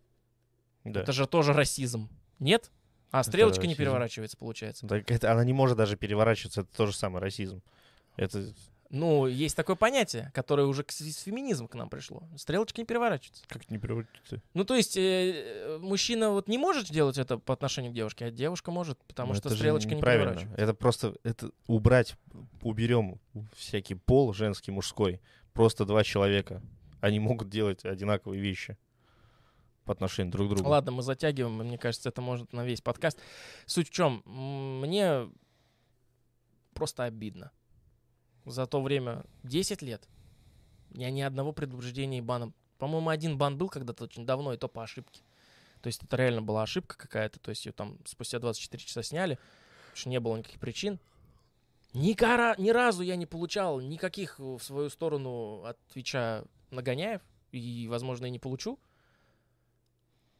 Да. Это же тоже расизм. Нет? А стрелочка не расизм. переворачивается, получается. Так это, она не может даже переворачиваться, это тоже самый расизм. Это Ну, есть такое понятие, которое уже к, с феминизм к нам пришло. Стрелочка не переворачивается. как не переворачивается. Ну, то есть, э, мужчина вот не может делать это по отношению к девушке, а девушка может, потому Ну, что стрелочка не переворачивается. Это просто это убрать, уберем всякий пол, женский, мужской. Просто два человека. Они могут делать одинаковые вещи по отношению друг к другу. Ладно, мы затягиваем, мне кажется, это может на весь подкаст. Суть в чем? Мне просто обидно. За то время 10 лет я ни одного предупреждения и бана. По-моему, один бан был когда-то очень давно, и то по ошибке. То есть это реально была ошибка какая-то, то есть ее там спустя 24 часа сняли, потому что не было никаких причин. Ни, кара- ни разу я не получал никаких в свою сторону от нагоняев, и, возможно, и не получу.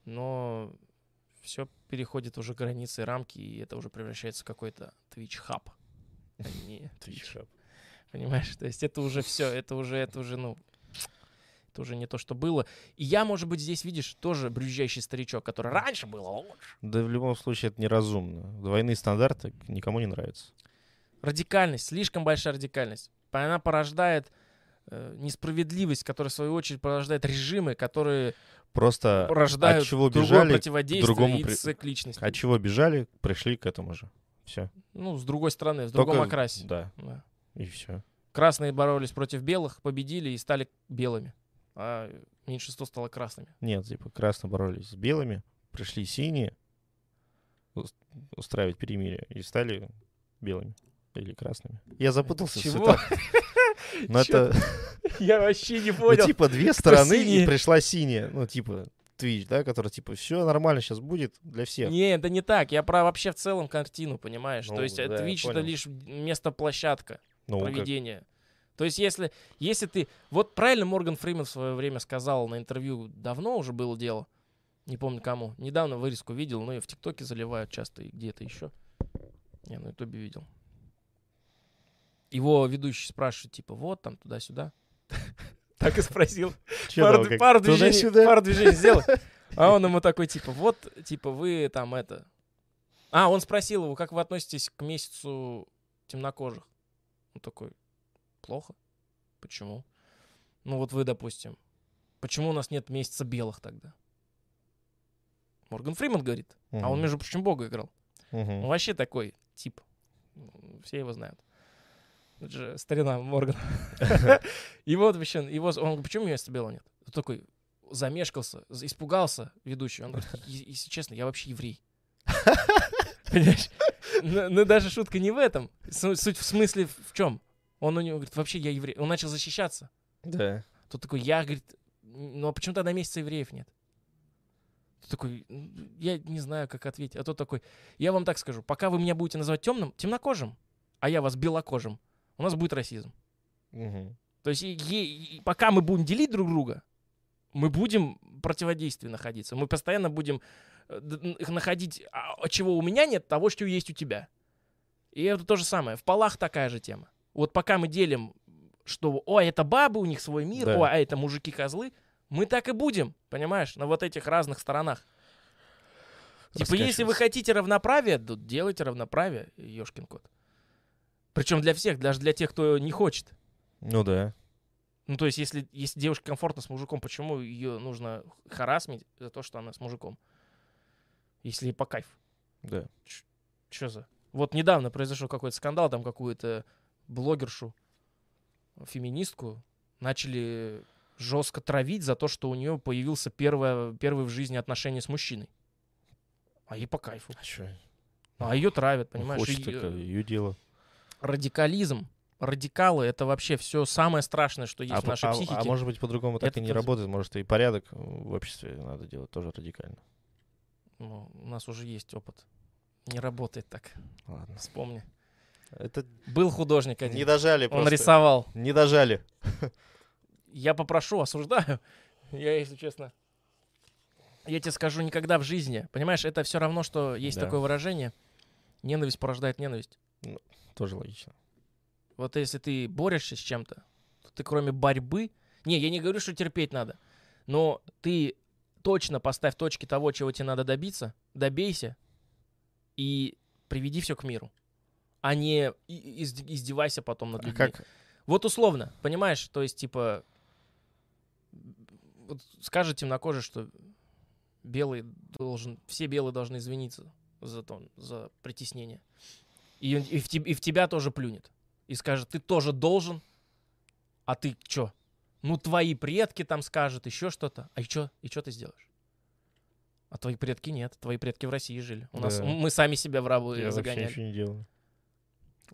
Но все переходит уже границы и рамки, и это уже превращается в какой-то Twitch хаб. а не Twitch. Понимаешь? То есть это уже все, это уже, это уже, ну, это уже не то, что было. И я, может быть, здесь, видишь, тоже брюзжащий старичок, который раньше было лучше. Да в любом случае это неразумно. Двойные стандарты никому не нравятся. Радикальность, слишком большая радикальность. Она порождает э, несправедливость, которая, в свою очередь, порождает режимы, которые Просто порождают от чего бежали, противодействие другому и при- цикличность. от чего бежали, пришли к этому же. Все. Ну, с другой стороны, в другом Только- окрасе. Да, Да. и все. Красные боролись против белых, победили и стали белыми. А меньшинство стало красными. Нет, типа красные боролись с белыми, пришли синие ус- устраивать перемирие и стали белыми или красными. Я запутался Чего? Но Чё это, Я вообще не ну, понял. типа, две стороны, и пришла синяя. Ну, типа, Twitch, да, который, типа, все нормально сейчас будет для всех. Не, это не так. Я про вообще в целом картину, понимаешь? Ну, То есть э, да, Twitch это лишь место-площадка Ну, как- проведения. То есть если, если ты... Вот правильно Морган Фриман в свое время сказал на интервью, давно уже было дело, не помню кому. Недавно вырезку видел, ну и в ТикТоке заливают часто, и где-то еще. Я на Ютубе видел. Его ведущий спрашивает, типа, вот там, туда-сюда. Так и спросил. Пару движений туда-сюда? пару движений сделал. А он ему такой, типа, вот, типа, вы там это... А, он спросил его, как вы относитесь к месяцу темнокожих? Он такой, плохо. Почему? Ну вот вы, допустим, почему у нас нет месяца белых тогда? Морган Фриман говорит. А он, между прочим, Бога играл. Мгм. Он вообще такой тип. Все его знают. Это же старина Морган. И вот вообще, его, он говорит, почему места белого нет? Он такой замешкался, испугался ведущий. Он говорит, «Е- если честно, я вообще еврей. Понимаешь? Ну, ну, даже шутка не в этом. Су- Суть в смысле в чем? Он у него говорит, вообще я еврей. Он начал защищаться. Да. Тут такой, я, говорит, ну а почему тогда месяца евреев нет? Тут такой, «М, я не знаю, как ответить. А тот такой, я вам так скажу, пока вы меня будете называть темным, темнокожим, а я вас белокожим, у нас будет расизм. Мгм. То есть и- и- и пока мы будем делить друг друга, Мы будем в противодействии находиться. Мы постоянно будем э, находить, а, а чего у меня нет, того, что есть у тебя. И это то же самое. В полах такая же тема. Вот пока мы делим, что, о, это бабы, у них свой мир, Да. о, а это мужики-козлы, мы так и будем, понимаешь, на вот этих разных сторонах. Типа, если вы хотите равноправие, то делайте равноправие, ешкин кот. Причем для всех, даже для тех, кто не хочет. Ну да. Ну, то есть, если, если девушке комфортно с мужиком, почему ее нужно харасмить за то, что она с мужиком? Если ей по кайфу. Да. Что за? Вот недавно произошел какой-то скандал, там какую-то блогершу, феминистку, начали жестко травить за то, что у нее появился первое, первый в жизни отношения с мужчиной. А ей по кайфу. А чё? А ее травят, Ну, понимаешь? Хочет, э, ее дело. Радикализм, радикалы — это вообще все самое страшное, что есть А, в нашей а- психике. а может быть, по-другому так Это и не работает. Может, и порядок в обществе надо делать тоже радикально. Ну, у нас уже есть опыт. Не работает так. Ладно. Вспомни. Это Был художник один. не дожали Он просто. рисовал. Не дожали. Я попрошу, осуждаю. Я, если честно, я тебе скажу никогда в жизни. Понимаешь, это все равно, что есть Да. такое выражение. Ненависть порождает ненависть. Тоже логично. Вот если ты борешься с чем-то, то ты кроме борьбы... Не, я не говорю, что терпеть надо. Но ты точно поставь точки того, чего тебе надо добиться, добейся и приведи все к миру. А не издевайся потом над А людьми. как? Вот условно, понимаешь, то есть, типа, вот скажет темнокожий, что белый должен, все белые должны извиниться за то, за притеснение. И, и в, и в тебя тоже плюнет. И скажет, ты тоже должен, а ты чё? Ну, твои предки там скажут, еще что-то. А и чё? И что ты сделаешь? А твои предки нет. Твои предки в России жили. У нас Да. мы сами себя в рабы Я загоняли. ничего не делаю.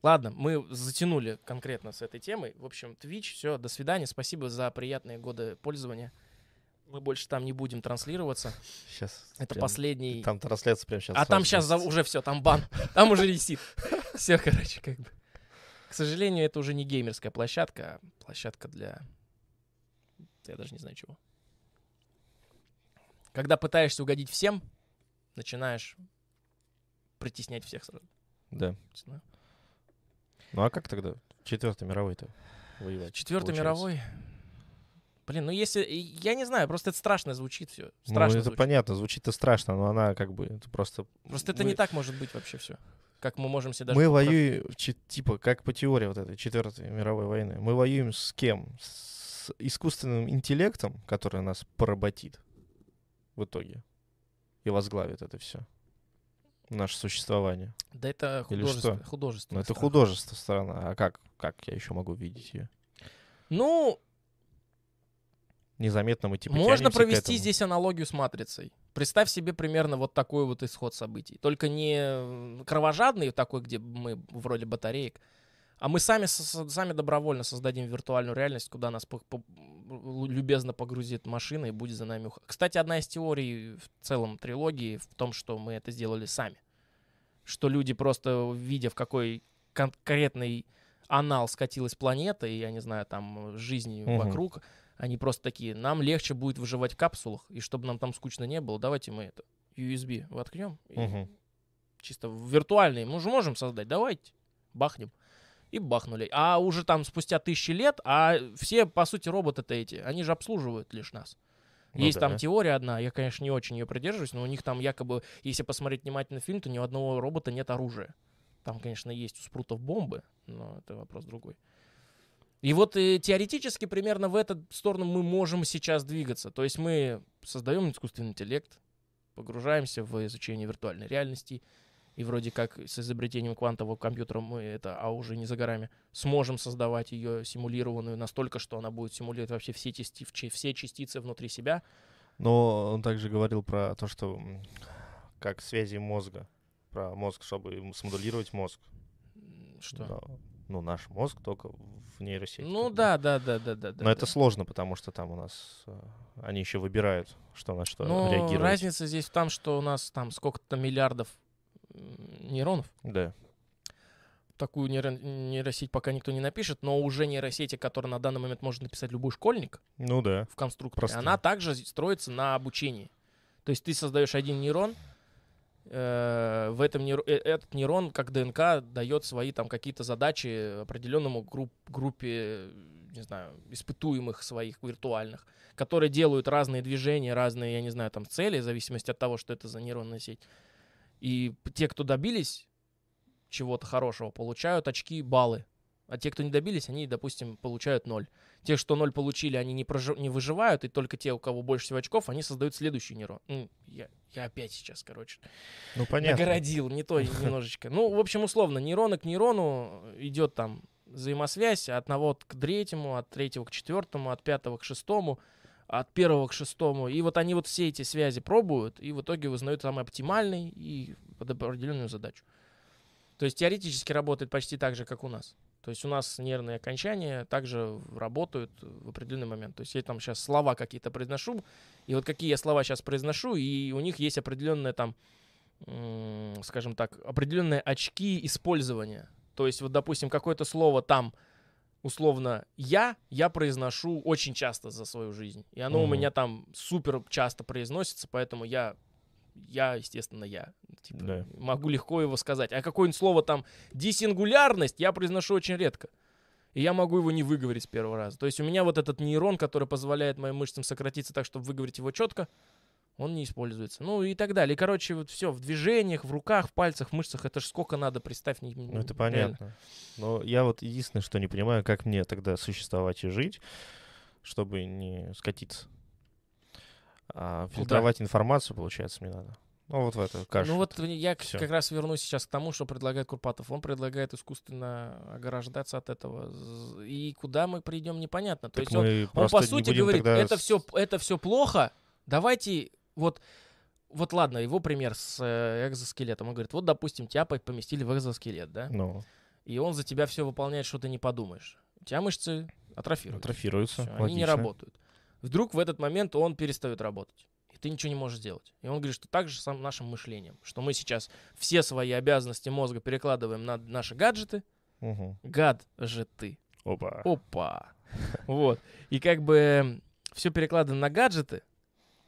Ладно, мы затянули конкретно с этой темой. В общем, Twitch, все, до свидания. Спасибо за приятные годы пользования. Мы больше там не будем транслироваться. Сейчас. Это последний. Там трансляция прямо сейчас. а там сейчас уже все, там бан. Там уже висит. Все, короче, как бы. К сожалению, это уже не геймерская площадка, а площадка для... Я даже не знаю чего. Когда пытаешься угодить всем, начинаешь притеснять всех сразу. Да. Ну а как тогда Четвертый мировой-то воевать? Четвертый получается? мировой. Блин, ну если... Я не знаю, просто это страшно звучит все. Ну, Страшно это звучит. понятно, звучит-то страшно, но она как бы это просто... Просто это мы- не так может быть вообще все. Как мы можем себе даже... Мы воюем, типа, как по теории вот этой Четвертой мировой войны, мы воюем с кем? С искусственным интеллектом, который нас поработит в итоге и возглавит это все. Наше существование. Да это художество. художество Ну, это художество сторона. А как, как я еще могу видеть ее? Ну, Незаметно мы типа Можно провести здесь аналогию с матрицей. Представь себе примерно вот такой вот исход событий. Только не кровожадный такой, где мы в роли батареек, а мы сами, сами добровольно создадим виртуальную реальность, куда нас по- по- любезно погрузит машина и будет за нами уходить. Кстати, одна из теорий в целом трилогии в том, что мы это сделали сами. Что люди просто, видя в какой конкретный анал скатилась планета, и, я не знаю, там, жизнь Мгм. вокруг, они просто такие, нам легче будет выживать в капсулах, и чтобы нам там скучно не было, давайте мы это USB воткнем. Мгм. Чисто виртуальные. Мы же можем создать, давайте, бахнем. И бахнули. А уже там спустя тысячи лет, а все, по сути, роботы-то эти, они же обслуживают лишь нас. Ну Есть да. там теория одна, я, конечно, не очень ее придерживаюсь, но у них там якобы, если посмотреть внимательно фильм, то ни у одного робота нет оружия. Там, конечно, есть у спрутов бомбы, но это вопрос другой. И вот э, теоретически примерно в эту сторону мы можем сейчас двигаться. То есть мы создаем искусственный интеллект, погружаемся в изучение виртуальной реальности, и вроде как с изобретением квантового компьютера мы это, а уже не за горами, сможем создавать ее симулированную настолько, что она будет симулировать вообще все, части, все частицы внутри себя. Но он также говорил про то, что как связи мозга, про мозг, чтобы смоделировать мозг. Что? Да. Ну, наш мозг только в нейросети. Ну да, да, да, да, да. да, Но это да. сложно, потому что там у нас э, они еще выбирают, что на что Но реагировать. разница здесь в том, что у нас там сколько-то миллиардов нейронов. Да. такую нейро- нейросеть пока никто не напишет, но уже нейросети, которые на данный момент может написать любой школьник Ну да. в конструкторе, Простые. она также строится на обучении. То есть ты создаешь один нейрон, в этом нейро- э, этот нейрон, как ДНК, дает свои там какие-то задачи определенному групп- группе, не знаю, испытуемых своих виртуальных, которые делают разные движения, разные, я не знаю, там цели, в зависимости от того, что это за нейронная сеть. И те, кто добились чего-то хорошего, получают очки, баллы. А те, кто не добились, они, допустим, получают ноль. Те, что ноль получили, они не, прожи- не выживают, и только те, у кого больше всего очков, они создают следующий нейрон. М, Я, я опять сейчас, короче, Ну понятно. нагородил, не то немножечко. Ну, в общем, условно, нейрона к нейрону идет там взаимосвязь от одного к третьему, от третьего к четвертому, от пятого к шестому, от первого к шестому. И вот они вот все эти связи пробуют, и в итоге вызнают самый оптимальный и под определенную задачу. То есть теоретически работает почти так же, как у нас. То есть у нас нервные окончания также работают в определенный момент. То есть я там сейчас слова какие-то произношу, и вот какие я слова сейчас произношу, и у них есть определенные там, скажем так, определенные очки использования. То есть вот, допустим, какое-то слово там условно «я», я произношу очень часто за свою жизнь. И оно у Мгм. меня там супер часто произносится, поэтому я, я, естественно, я. Типа, Да. Могу легко его сказать. А какое-нибудь слово там «десингулярность» я произношу очень редко. И я могу его не выговорить с первого раза. То есть у меня вот этот нейрон, который позволяет моим мышцам сократиться так, чтобы выговорить его четко, он не используется. Ну и так далее. И, короче, вот все в движениях, в руках, в пальцах, в мышцах. Это ж сколько надо, представь. не- Ну, это реально. понятно. Но я вот единственное, что не понимаю, как мне тогда существовать и жить, чтобы не скатиться. А фильтровать информацию, получается, мне надо. Ну, вот в эту кашу. Ну вот я Всё. как раз вернусь сейчас к тому, что предлагает Курпатов. Он предлагает искусственно ограждаться от этого. И куда мы придем, непонятно. То Так есть он, он по сути говорит, тогда это все, это все плохо. Давайте вот вот ладно, его пример с э, экзоскелетом. Он говорит, вот, допустим, тебя по- поместили в экзоскелет, да? Ну, И он за тебя все выполняет, что ты не подумаешь. У тебя мышцы атрофируются. атрофируются. Всё, они не работают. Вдруг в этот момент он перестает работать. И ты ничего не можешь сделать. И он говорит, что так же с нашим мышлением. Что мы сейчас все свои обязанности мозга перекладываем на наши гаджеты. Мгм. Гад же ты. Опа. Опа. Вот. И как бы все перекладываем на гаджеты,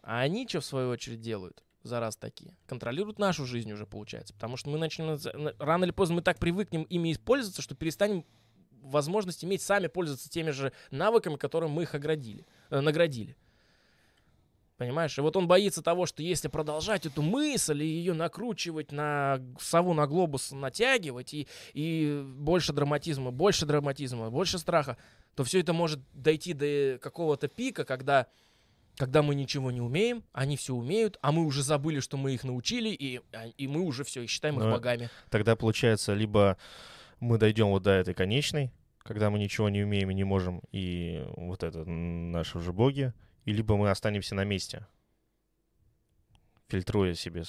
а они что в свою очередь делают? За раз такие. Контролируют нашу жизнь уже, получается. Потому что мы начнем... Рано или поздно мы так привыкнем ими использоваться, что перестанем возможность иметь сами пользоваться теми же навыками, которым мы их оградили, э, наградили. Понимаешь? И вот он боится того, что если продолжать эту мысль и ее накручивать на сову на глобус, натягивать, и, и больше драматизма, больше драматизма, больше страха, то все это может дойти до какого-то пика, когда, когда мы ничего не умеем, они все умеют, а мы уже забыли, что мы их научили, и, а- и мы уже все, и считаем их Ну, богами. Тогда получается, либо мы дойдем вот до этой конечной, когда мы ничего не умеем и не можем, и вот это наши уже боги, и либо мы останемся на месте, фильтруя себе,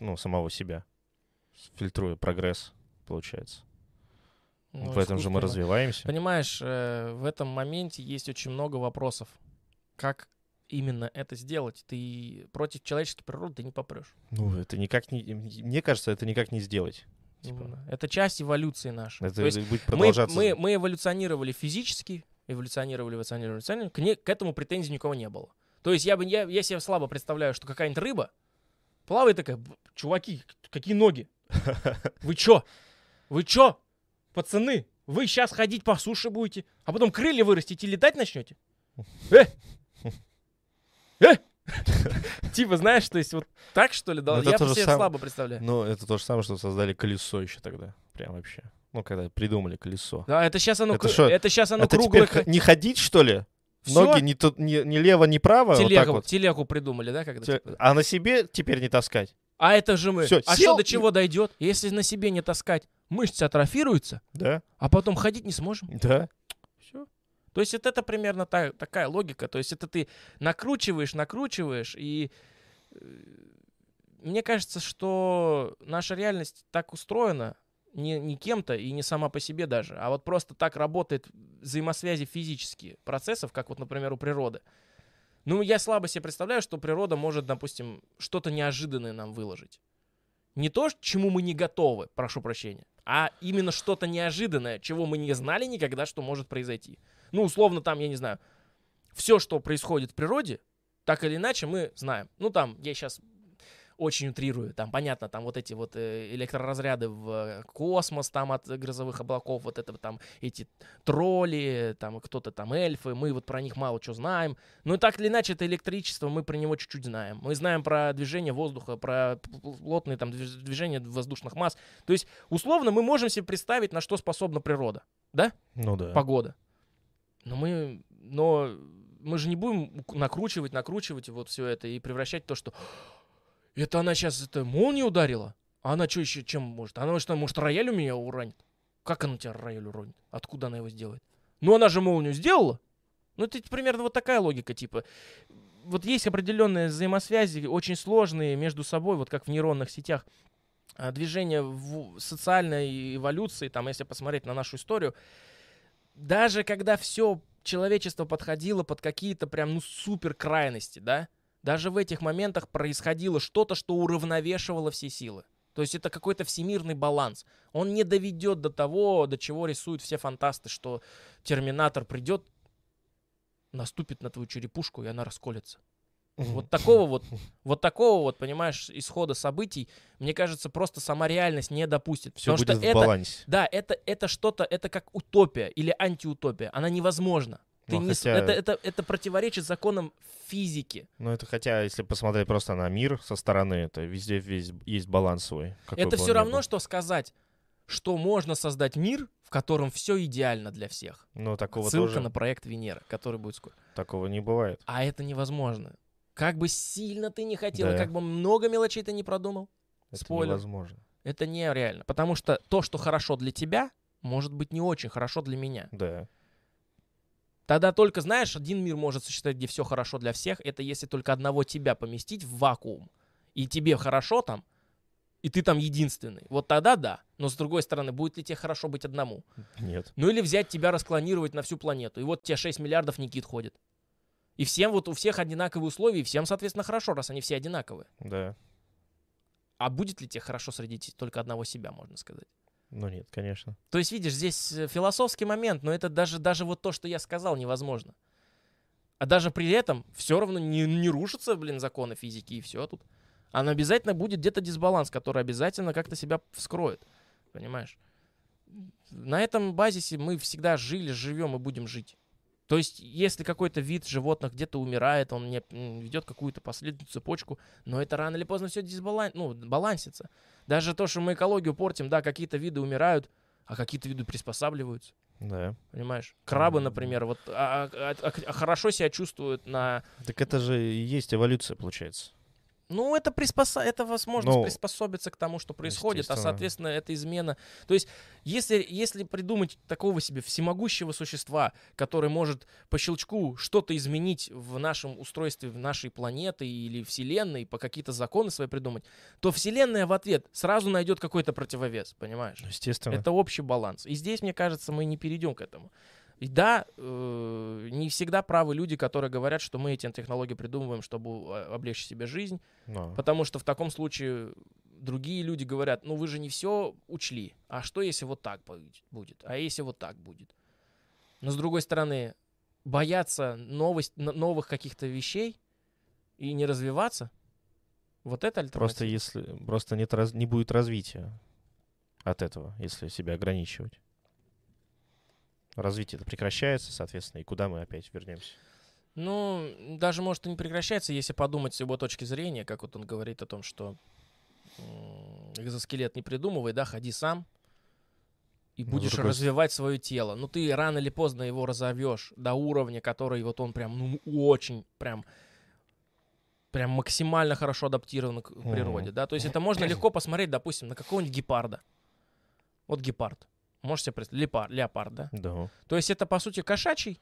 ну, самого себя, фильтруя прогресс, получается. Ну, в этом же мы развиваемся. Понимаешь, э, в этом моменте есть очень много вопросов. Как именно это сделать? Ты против человеческой природы ты не попрешь. Ну, это никак не... Мне кажется, это никак не сделать. Типа, Именно. Это часть эволюции нашей. это То есть будет мы, продолжаться. мы, мы эволюционировали физически, эволюционировали, эволюционировали, эволюционировали. К, не- к этому претензий никого не было. То есть я, бы, я, я себе слабо представляю, что какая-нибудь рыба плавает такая, «Б- чуваки, какие ноги? Вы чё? Вы чё? Пацаны, вы сейчас ходить по суше будете, а потом крылья вырастите и летать начнете? Э! Э! Типа, знаешь, то есть вот так, что ли? Ну, дал- это Я себе слабо представляю. Ну, это то же самое, что создали колесо еще тогда. Прям вообще. Ну, когда придумали колесо. Да, это сейчас оно, Это шо? это сейчас оно это круглое. теперь не ходить, что ли? Всё? Ноги не, тут, не, не лево, не право, вот так телегу, вот. телегу придумали, да, когда? Те- типа? А на себе теперь не таскать. А это же мы. Всё, а сел что до чего дойдет? Если на себе не таскать, мышцы атрофируются, Да? а потом ходить не сможем. Да. То есть это, это примерно та- такая логика. То есть это ты накручиваешь, накручиваешь, и э, мне кажется, что наша реальность так устроена, не, не кем-то и не сама по себе даже, а вот просто так работает взаимосвязи физические процессов, как вот, например, у природы. Ну, я слабо себе представляю, что природа может, допустим, что-то неожиданное нам выложить. Не то, чему мы не готовы, прошу прощения, а именно что-то неожиданное, чего мы не знали никогда, что может произойти. Ну, условно, там, я не знаю, все, что происходит в природе, так или иначе мы знаем. Ну, там, я сейчас очень утрирую. Там, понятно, там вот эти вот э, электроразряды в э, космос там от грозовых облаков, вот это там эти тролли, там кто-то там эльфы, мы вот про них мало что знаем. Но так или иначе, это электричество, мы про него чуть-чуть знаем. Мы знаем про движение воздуха, про плотные там движения воздушных масс. То есть, условно, мы можем себе представить, на что способна природа, да? Ну да. Погода. Но мы, но мы же не будем накручивать, накручивать вот все это и превращать то, что это она сейчас это молния ударила? А она что еще чем может? Она что, может, рояль у меня уронит? Как она тебя рояль уронит? Откуда она его сделает? Ну, она же молнию сделала. Ну, это примерно вот такая логика, типа. Вот есть определенные взаимосвязи, очень сложные между собой, вот как в нейронных сетях. А, движение в социальной эволюции, там, если посмотреть на нашу историю, даже когда все человечество подходило под какие-то прям, ну, супер крайности, да, даже в этих моментах происходило что-то, что уравновешивало все силы. То есть это какой-то всемирный баланс. Он не доведет до того, до чего рисуют все фантасты, что Терминатор придет, наступит на твою черепушку, и она расколется. Вот такого вот, вот такого вот, понимаешь, исхода событий, мне кажется, просто сама реальность не допустит. Все будет что в это, балансе. Да, это, это что-то, это как утопия или антиутопия. Она невозможна. Ты Ну, не хотя- это, это, это противоречит законам физики. Ну, это хотя, если посмотреть просто на мир со стороны, это везде весь есть баланс свой. это все равно, был. что сказать, что можно создать мир, в котором все идеально для всех. Но такого Ссылка тоже, на проект Венера, который будет скоро. такого не бывает. А это невозможно. Как бы сильно ты не хотел, Да. как бы много мелочей ты не продумал, Это Спойлер. невозможно. это нереально. Потому что то, что хорошо для тебя, может быть не очень хорошо для меня. Да. Тогда только, знаешь, один мир может существовать, где все хорошо для всех. Это если только одного тебя поместить в вакуум. И тебе хорошо там, и ты там единственный. Вот тогда да. Но с другой стороны, будет ли тебе хорошо быть одному? Нет. Ну или взять тебя, расклонировать на всю планету. И вот тебе 6 миллиардов Никит ходит. И всем вот у всех одинаковые условия, и всем, соответственно, хорошо, раз они все одинаковые. Да. А будет ли тебе хорошо среди только одного себя, можно сказать? Ну нет, конечно. То есть, видишь, здесь э, философский момент, но это даже, даже вот то, что я сказал, невозможно. А даже при этом все равно не, не рушатся, блин, законы физики и все тут. А но обязательно будет где-то дисбаланс, который обязательно как-то себя вскроет. Понимаешь? На этом базисе мы всегда жили, живем и будем жить. То есть, если какой-то вид животных где-то умирает, он не ведет какую-то последнюю цепочку, но это рано или поздно все дисбалан... ну, балансится. Даже то, что мы экологию портим, да, какие-то виды умирают, а какие-то виды приспосабливаются. Да. Понимаешь? Крабы, например, вот а- а- а- а хорошо себя чувствуют на. Так это же и есть эволюция, получается. Ну, это приспосо... это возможность Ну, приспособиться к тому, что происходит, а соответственно, это измена. То есть, если, если придумать такого себе всемогущего существа, который может по щелчку что-то изменить в нашем устройстве, в нашей планеты или Вселенной, по какие-то законы свои придумать, то Вселенная в ответ сразу найдет какой-то противовес, понимаешь? Ну, Естественно. Это общий баланс. И здесь, мне кажется, мы не перейдем к этому. И да, э, не всегда правы люди, которые говорят, что мы эти технологии придумываем, чтобы э, облегчить себе жизнь, Но. потому что в таком случае другие люди говорят, ну вы же не все учли, а что если вот так будет- а если вот так будет. Но с другой стороны, бояться новость, новых каких-то вещей и не развиваться, вот это Просто альтернатива. если просто нет раз- не будет развития от этого, если себя ограничивать. Развитие это прекращается, соответственно, и куда мы опять вернемся? Ну, даже может и не прекращается, если подумать с его точки зрения, как вот он говорит о том, что экзоскелет не придумывай, да, ходи сам и Ну, будешь другой с- развивать свое тело. Ну, ты рано или поздно его разовьешь до уровня, который вот он прям, ну, очень прям прям максимально хорошо адаптирован к природе, да. То есть это можно легко посмотреть, допустим, на какого-нибудь гепарда. Вот гепард. Можете себе представить? Лепар, леопард, да? Да. То есть это, по сути, кошачий,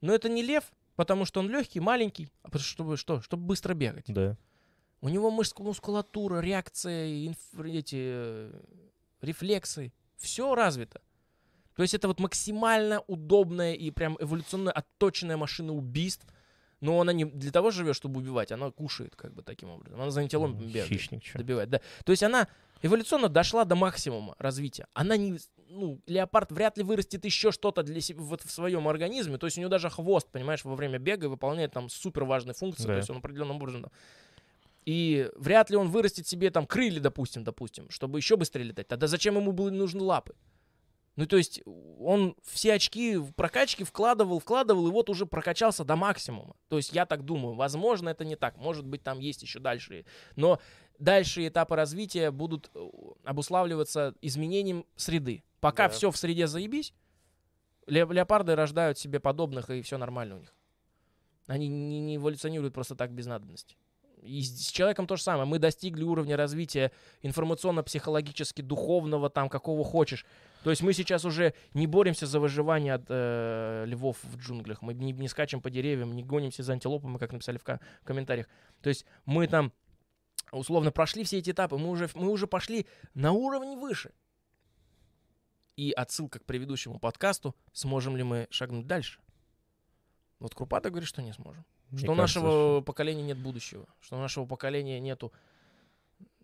но это не лев, потому что он легкий, маленький, а чтобы, что? Чтобы быстро бегать. Да. У него мышц, мускулатура, реакция, инф- эти э, рефлексы, все развито. То есть это вот максимально удобная и прям эволюционно отточенная машина убийств Но она не для того живет, чтобы убивать, она кушает как бы таким образом. Она за антилопами М, бегает, Хищник, чё. добивает. Да. То есть она эволюционно дошла до максимума развития. Она не, ну, леопард вряд ли вырастет еще что-то для себя вот в своем организме. То есть у него даже хвост, понимаешь, во время бега выполняет там супер важные функции. Да. То есть он определенным образом. там. И вряд ли он вырастет себе там крылья, допустим, допустим, чтобы еще быстрее летать. Тогда зачем ему были нужны лапы? Ну, то есть он все очки в прокачки вкладывал, вкладывал, и вот уже прокачался до максимума. То есть я так думаю, возможно, это не так. Может быть, там есть еще дальше. Но дальшие этапы развития будут э, обуславливаться изменением среды. Пока Да. все в среде заебись, ле- леопарды рождают себе подобных, и все нормально у них. Они не, не эволюционируют просто так без надобности. И с с человеком то же самое. Мы достигли уровня развития информационно-психологически духовного, там, какого хочешь. То есть мы сейчас уже не боремся за выживание от э, львов в джунглях. Мы не, не скачем по деревьям, не гонимся за антилопами, как написали в ка- комментариях. То есть мы там условно прошли все эти этапы, мы уже, мы уже пошли на уровень выше. И отсылка к предыдущему подкасту, сможем ли мы шагнуть дальше. Вот Крупата говорит, что не сможем. Мне Что у кажется, нашего поколения нет будущего. Что у нашего поколения нету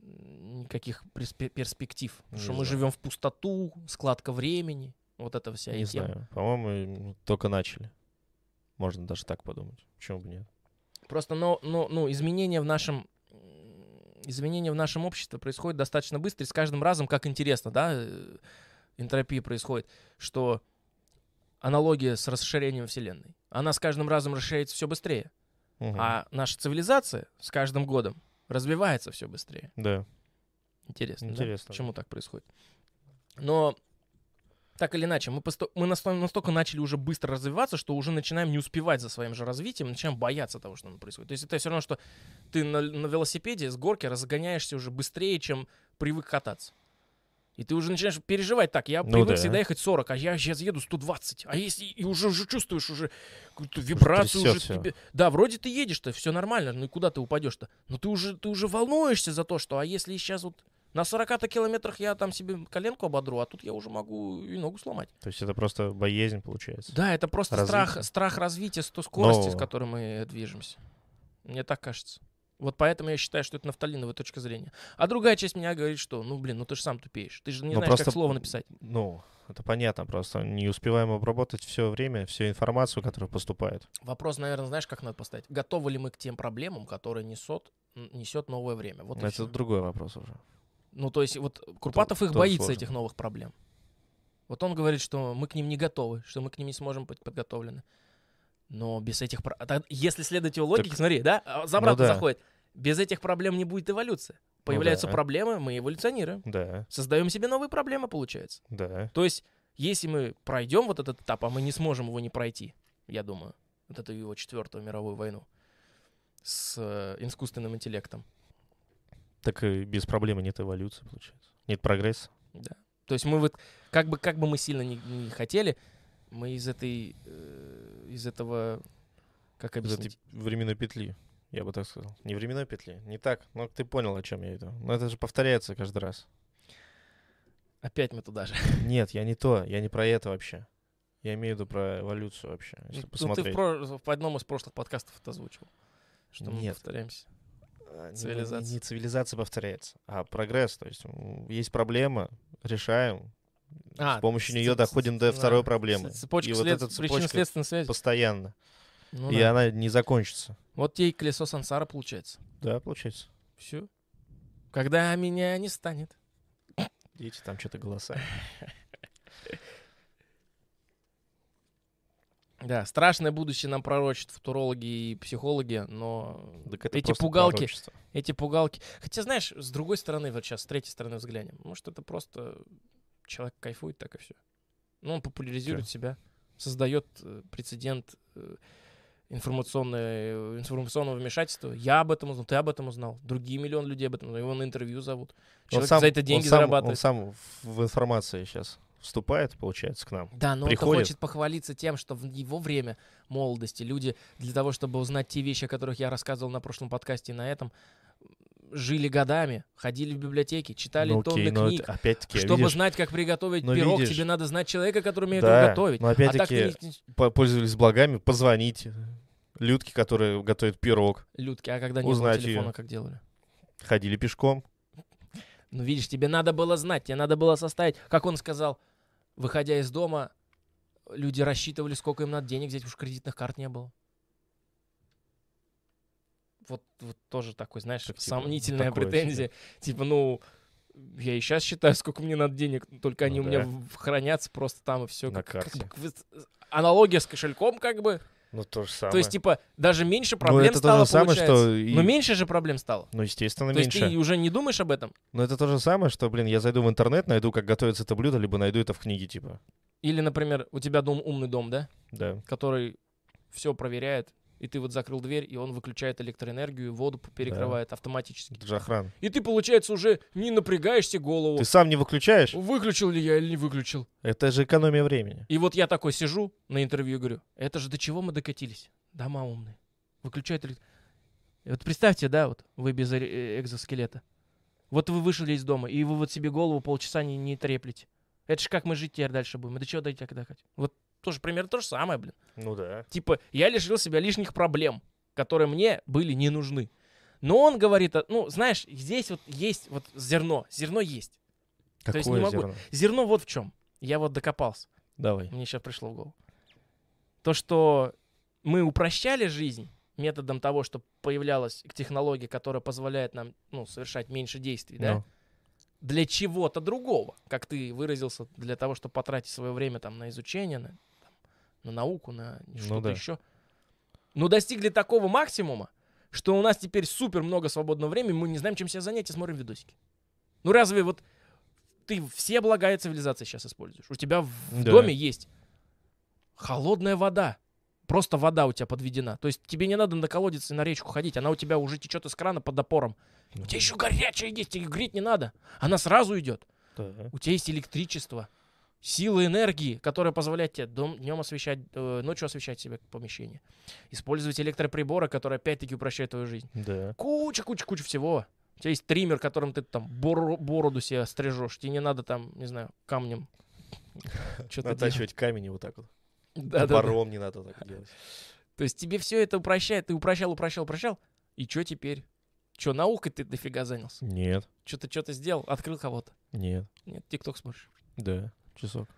никаких перспе- перспектив. Не что мы живем в пустоту, складка времени. Вот это вся Не тема. знаю. По-моему, только начали. Можно даже так подумать. Почему бы нет? Просто, но, но, ну, изменения в нашем изменения в нашем обществе происходят достаточно быстро, и с каждым разом, как интересно, да, э, энтропия происходит, что аналогия с расширением Вселенной, она с каждым разом расширяется все быстрее, Мгм. а наша цивилизация с каждым годом развивается все быстрее. Да. Интересно, да? Интересно, Почему так происходит? Но так или иначе, мы, посто- мы насто- настолько начали уже быстро развиваться, что уже начинаем не успевать за своим же развитием, начинаем бояться того, что оно происходит. То есть это все равно, что ты на, на велосипеде с горки разгоняешься уже быстрее, чем привык кататься. И ты уже начинаешь переживать так. Я Ну привык да. всегда ехать 40, а я сейчас еду 120. А если и уже, уже чувствуешь уже какую-то вибрацию, уже всё. тебе- Да, вроде ты едешь-то, все нормально, ну и куда ты упадешь-то? Но ты уже, ты уже волнуешься за то, что, а если сейчас вот на 40 километрах я там себе коленку ободру, а тут я уже могу и ногу сломать. То есть это просто боязнь получается. Да, это просто Развитие. страх, страх развития с той скорости, с Но- которой мы движемся. Мне так кажется. Вот поэтому я считаю, что это нафталиновая точка зрения. А другая часть меня говорит, что, ну, блин, ну ты же сам тупеешь. Ты же не Ну, знаешь, как просто- слово написать. Ну, это понятно, просто не успеваем обработать все время, всю информацию, которая поступает. Вопрос, наверное, знаешь, как надо поставить? Готовы ли мы к тем проблемам, которые несет, несет новое время? Вот это другой вопрос уже. Ну, то есть, вот Курпатов их тоже боится, сложно. этих новых проблем. Вот он говорит, что мы к ним не готовы, что мы к ним не сможем быть подготовлены. Но без этих... а если следовать его логике, Так- смотри, да, а, за обратно да. заходит. Без этих проблем не будет эволюции. Появляются да. проблемы, мы эволюционируем. Да, Создаем себе новые проблемы, получается. да. То есть, если мы пройдем вот этот этап, а мы не сможем его не пройти, я думаю, вот эту его четвертую мировую войну с э, искусственным интеллектом, Так и без проблемы нет эволюции, получается. Нет прогресса. Да. То есть мы вот, как бы, как бы мы сильно не, не хотели, мы из этой, э, из этого, как Из объяснить? этой временной петли, я бы так сказал. Не временной петли, не так. Но ты понял, о чем я иду. Но это же повторяется каждый раз. Опять мы туда же. Нет, я не то, я не про это вообще. Я имею в виду про эволюцию вообще, если Ну, ты в, про- в одном из прошлых подкастов это озвучил, что мы Нет. повторяемся. А, не- Цивилизация. Не, цивилизация повторяется, а прогресс. То есть есть проблема, решаем. А, с помощью нее доходим до второй проблемы. Цепочка и вот эта цепочка связи. постоянно. Ну и да. она не закончится. Вот и колесо сансара получается. Да, получается. Все. Когда меня не станет. Дети, там что-то голоса. Да, страшное будущее нам пророчат футурологи и психологи, но Так это эти пугалки, эти пугалки. Хотя, знаешь, с другой стороны, вот сейчас, с третьей стороны взглянем. Может, это просто человек кайфует, так и все. Ну, он популяризирует себя, создает э, прецедент э, информационное, э, информационного вмешательства. Я об этом узнал, ты об этом узнал. Другие миллион людей об этом узнали. Его на интервью зовут. Он Человек сам- за это он деньги сам- зарабатывает. Он сам в- информации сейчас вступает, получается, к нам. Да, но он приходит. хочет похвалиться тем, что в его время молодости люди для того, чтобы узнать те вещи, о которых я рассказывал на прошлом подкасте и на этом, жили годами, ходили в библиотеки, читали Ну, тонны окей, но книг. опять-таки, Чтобы видишь, знать, как приготовить но пирог, видишь- тебе надо знать человека, который умеет Да, его готовить. но а так опять-таки не- по- пользовались благами, позвоните. Людки, которые готовят пирог, Людки, а когда не было телефона, её. как делали? ходили пешком. Ну, видишь, тебе надо было знать, тебе надо было составить, как он сказал, выходя из дома, люди рассчитывали, сколько им надо денег взять, уж кредитных карт не было. Вот, тоже такой, знаешь, Так, типа, сомнительная такое претензия. Типа, ну, я и сейчас считаю, сколько мне надо денег, только они Ну у меня да. хранятся просто там и все. На карте. аналогия с кошельком, как бы. Ну, то же самое. То есть, типа, даже меньше ну, проблем это то стало, же самое, получается. что... и- Но меньше же проблем стало. Ну, естественно, То есть меньше. ты уже не думаешь об этом? Но это то же самое, что, блин, я зайду в интернет, найду, как готовится это блюдо, либо найду это в книге, типа. Или, например, у тебя дом умный дом, да? Да. который все проверяет, и ты вот закрыл дверь, и он выключает электроэнергию, воду перекрывает автоматически. Это же охрана. И ты, получается, уже не напрягаешься голову. Ты сам не выключаешь? Выключил ли я или не выключил? Это же экономия времени. И вот я такой сижу на интервью и говорю, это же до чего мы докатились? Дома умные. Выключают элект- И Вот представьте, да, вот вы без э- экзоскелета. Вот вы вышли из дома, и вы вот себе голову полчаса не, не треплете. Это же как мы жить теперь дальше будем? И до чего дойти когда хоть? Вот тоже примерно то же самое, блин. Ну да. Типа, я лишил себя лишних проблем, которые мне были не нужны. Но он говорит, а, ну, знаешь, здесь вот есть вот зерно, зерно есть. Какое есть не могу. зерно? Зерно вот в чем. Я вот докопался, Давай. мне сейчас пришло в голову. То, что мы упрощали жизнь методом того, что появлялась технология, которая позволяет нам, ну, совершать меньше действий, да, Ну. для чего-то другого, как ты выразился, для того, чтобы потратить свое время там на изучение, на, на науку, на что-то да. еще. Но достигли такого максимума, что у нас теперь супер много свободного времени, мы не знаем, чем себя занять, и смотрим видосики. Ну разве вот ты все блага цивилизации сейчас используешь? У тебя в Да. доме есть холодная вода. Просто вода у тебя подведена. То есть тебе не надо на колодец и на речку ходить. Она у тебя уже течет из крана под напором. У тебя еще горячая есть, тебе греть не надо. Она сразу идет. Да. У тебя есть электричество, сила энергии, которая позволяет тебе днем освещать, э, ночью освещать себе помещение. Использовать электроприборы, которые опять-таки упрощают твою жизнь. Да. Куча, куча, куча всего. У тебя есть триммер, которым ты там боро- бороду себе стрижешь. Тебе не надо там, не знаю, камнем. Что-то. Натачивать камень вот так вот. Да, да. Топором не надо так делать. То есть тебе все это упрощает. Ты упрощал, упрощал, упрощал. И что теперь? Что, наукой ты дофига занялся? Нет. Что-то что-то сделал? Открыл кого-то? Нет. Нет, тикток смотришь. Да. Часок.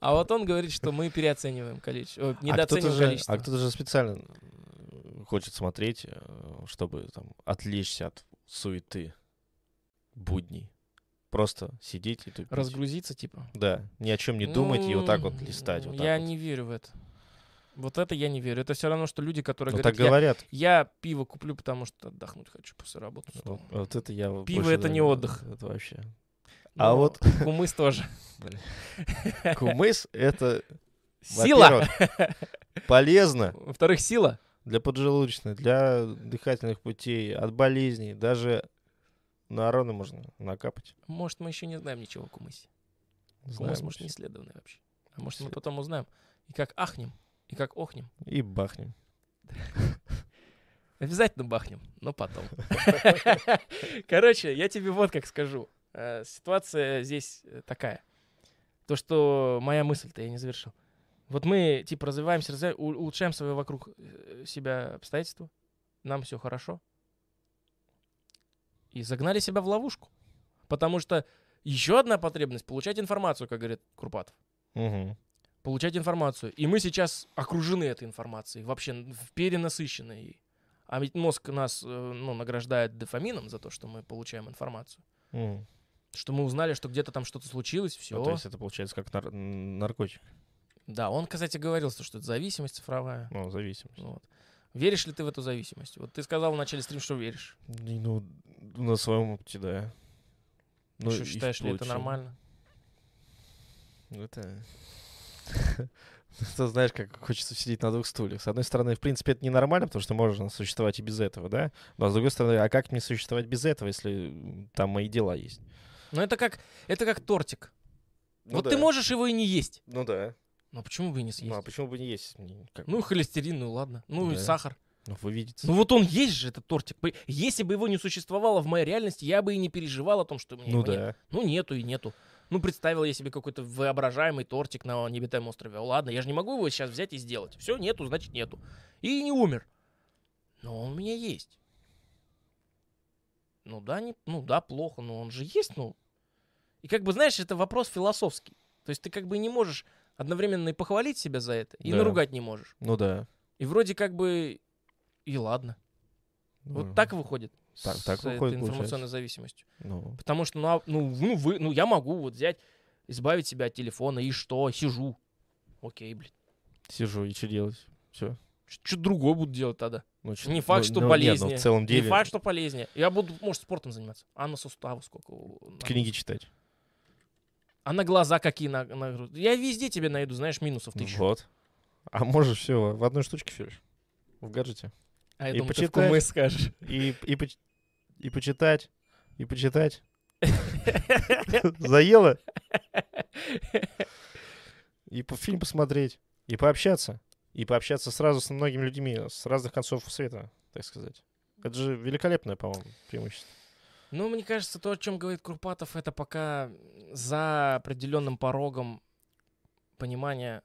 А вот он говорит, что мы переоцениваем количество, А недооцениваем же, количество. а кто-то же специально хочет смотреть, э, чтобы там отвлечься от суеты будней. Просто сидеть и тупить. Разгрузиться, типа. Да, ни о чем не думать и вот так вот листать. Вот я вот. не верю в это. Вот это я не верю. Это все равно, что люди, которые Ну, так говорят, говорят. я, я пиво куплю, потому что отдохнуть хочу после работы. Вот, вот это я Пиво это не отдых. Это вообще. А вот- кумыс тоже. Кумыс — это, Сила! полезно Во-вторых, сила. для поджелудочной, для дыхательных путей, от болезней. Даже на раны можно накапать. Может, мы еще не знаем ничего о кумысе. Кумыс, Знаем может, не исследованный вообще. А может, мы потом узнаем. И как ахнем, и как охнем. И бахнем. Обязательно бахнем, но потом. Короче, я тебе вот как скажу. Э, Ситуация здесь э, такая. То, что моя мысль-то я не завершил. Вот мы, типа, развиваемся, развиваем- улучшаем свои вокруг э, себя обстоятельства. Нам все хорошо. И загнали себя в ловушку. Потому что еще одна потребность — получать информацию, как говорит Курпатов. Мгм. получать информацию. И мы сейчас окружены этой информацией, вообще перенасыщены ей. А ведь мозг нас ну, награждает дофамином за то, что мы получаем информацию. Мгм. Что мы узнали, что где-то там что-то случилось, все. Ну, то есть это получается как нар- наркотик, Да, он, кстати, говорил, что это зависимость цифровая. ну, зависимость. Вот. Веришь ли ты в эту зависимость? Вот ты сказал в начале стрима, что веришь. Ну, на своем опыте, да. Ну, что считаешь ли это нормально? Ну, Это... Это знаешь, как хочется сидеть на двух стульях. С одной стороны, в принципе, это ненормально, потому что можно существовать и без этого, да? Но с другой стороны, а как мне существовать без этого, если там мои дела есть? Ну это как, это как тортик. Ну вот да. ты можешь его и не есть. Ну да. Но почему бы и не съесть? Ну а почему бы не есть? Как Ну, холестерин, ну ладно. Ну, и Да. сахар. Ну, вы видите. Ну вот он есть же, этот тортик. Если бы его не существовало в моей реальности, я бы и не переживал о том, что у меня Ну его нет. да. Ну нету и нету. Ну, представил я себе какой-то воображаемый тортик на необитаемом острове. Ладно, я же не могу его сейчас взять и сделать. Все, нету, значит нету. И не умер. Но он у меня есть. Ну да, не, ну да, плохо, но он же есть, ну. И как бы, знаешь, это вопрос философский. То есть ты как бы не можешь одновременно и похвалить себя за это, и Да. наругать не можешь. Ну да. И вроде как бы и ладно. Вот Ну, так выходит. Так- с так этой выходит, информационной получается. зависимостью. Ну, Потому что, ну, а- ну, ну, вы, ну, я могу вот взять, избавить себя от телефона, и что, сижу. Окей, блин. сижу, и что делать? Все. Что другое буду делать тогда? Ну, Не факт, ну, что ну, нет, полезнее. ну, в целом деле Не факт, что полезнее. Я буду, может, спортом заниматься. А на суставы сколько? на- книги читать. А на глаза какие на, на- Я везде тебе найду, знаешь, минусов тысячу. Вот. А можешь все в одной штучке все в гаджете. А я И думаю, ты в почитать. Скажешь. И, и, поч- и почитать, и почитать. Заело? И по фильм посмотреть, и пообщаться. И пообщаться сразу с многими людьми с разных концов света, так сказать. Это же великолепное, по-моему, преимущество. Ну, мне кажется, то, о чем говорит Курпатов, это пока за определенным порогом понимания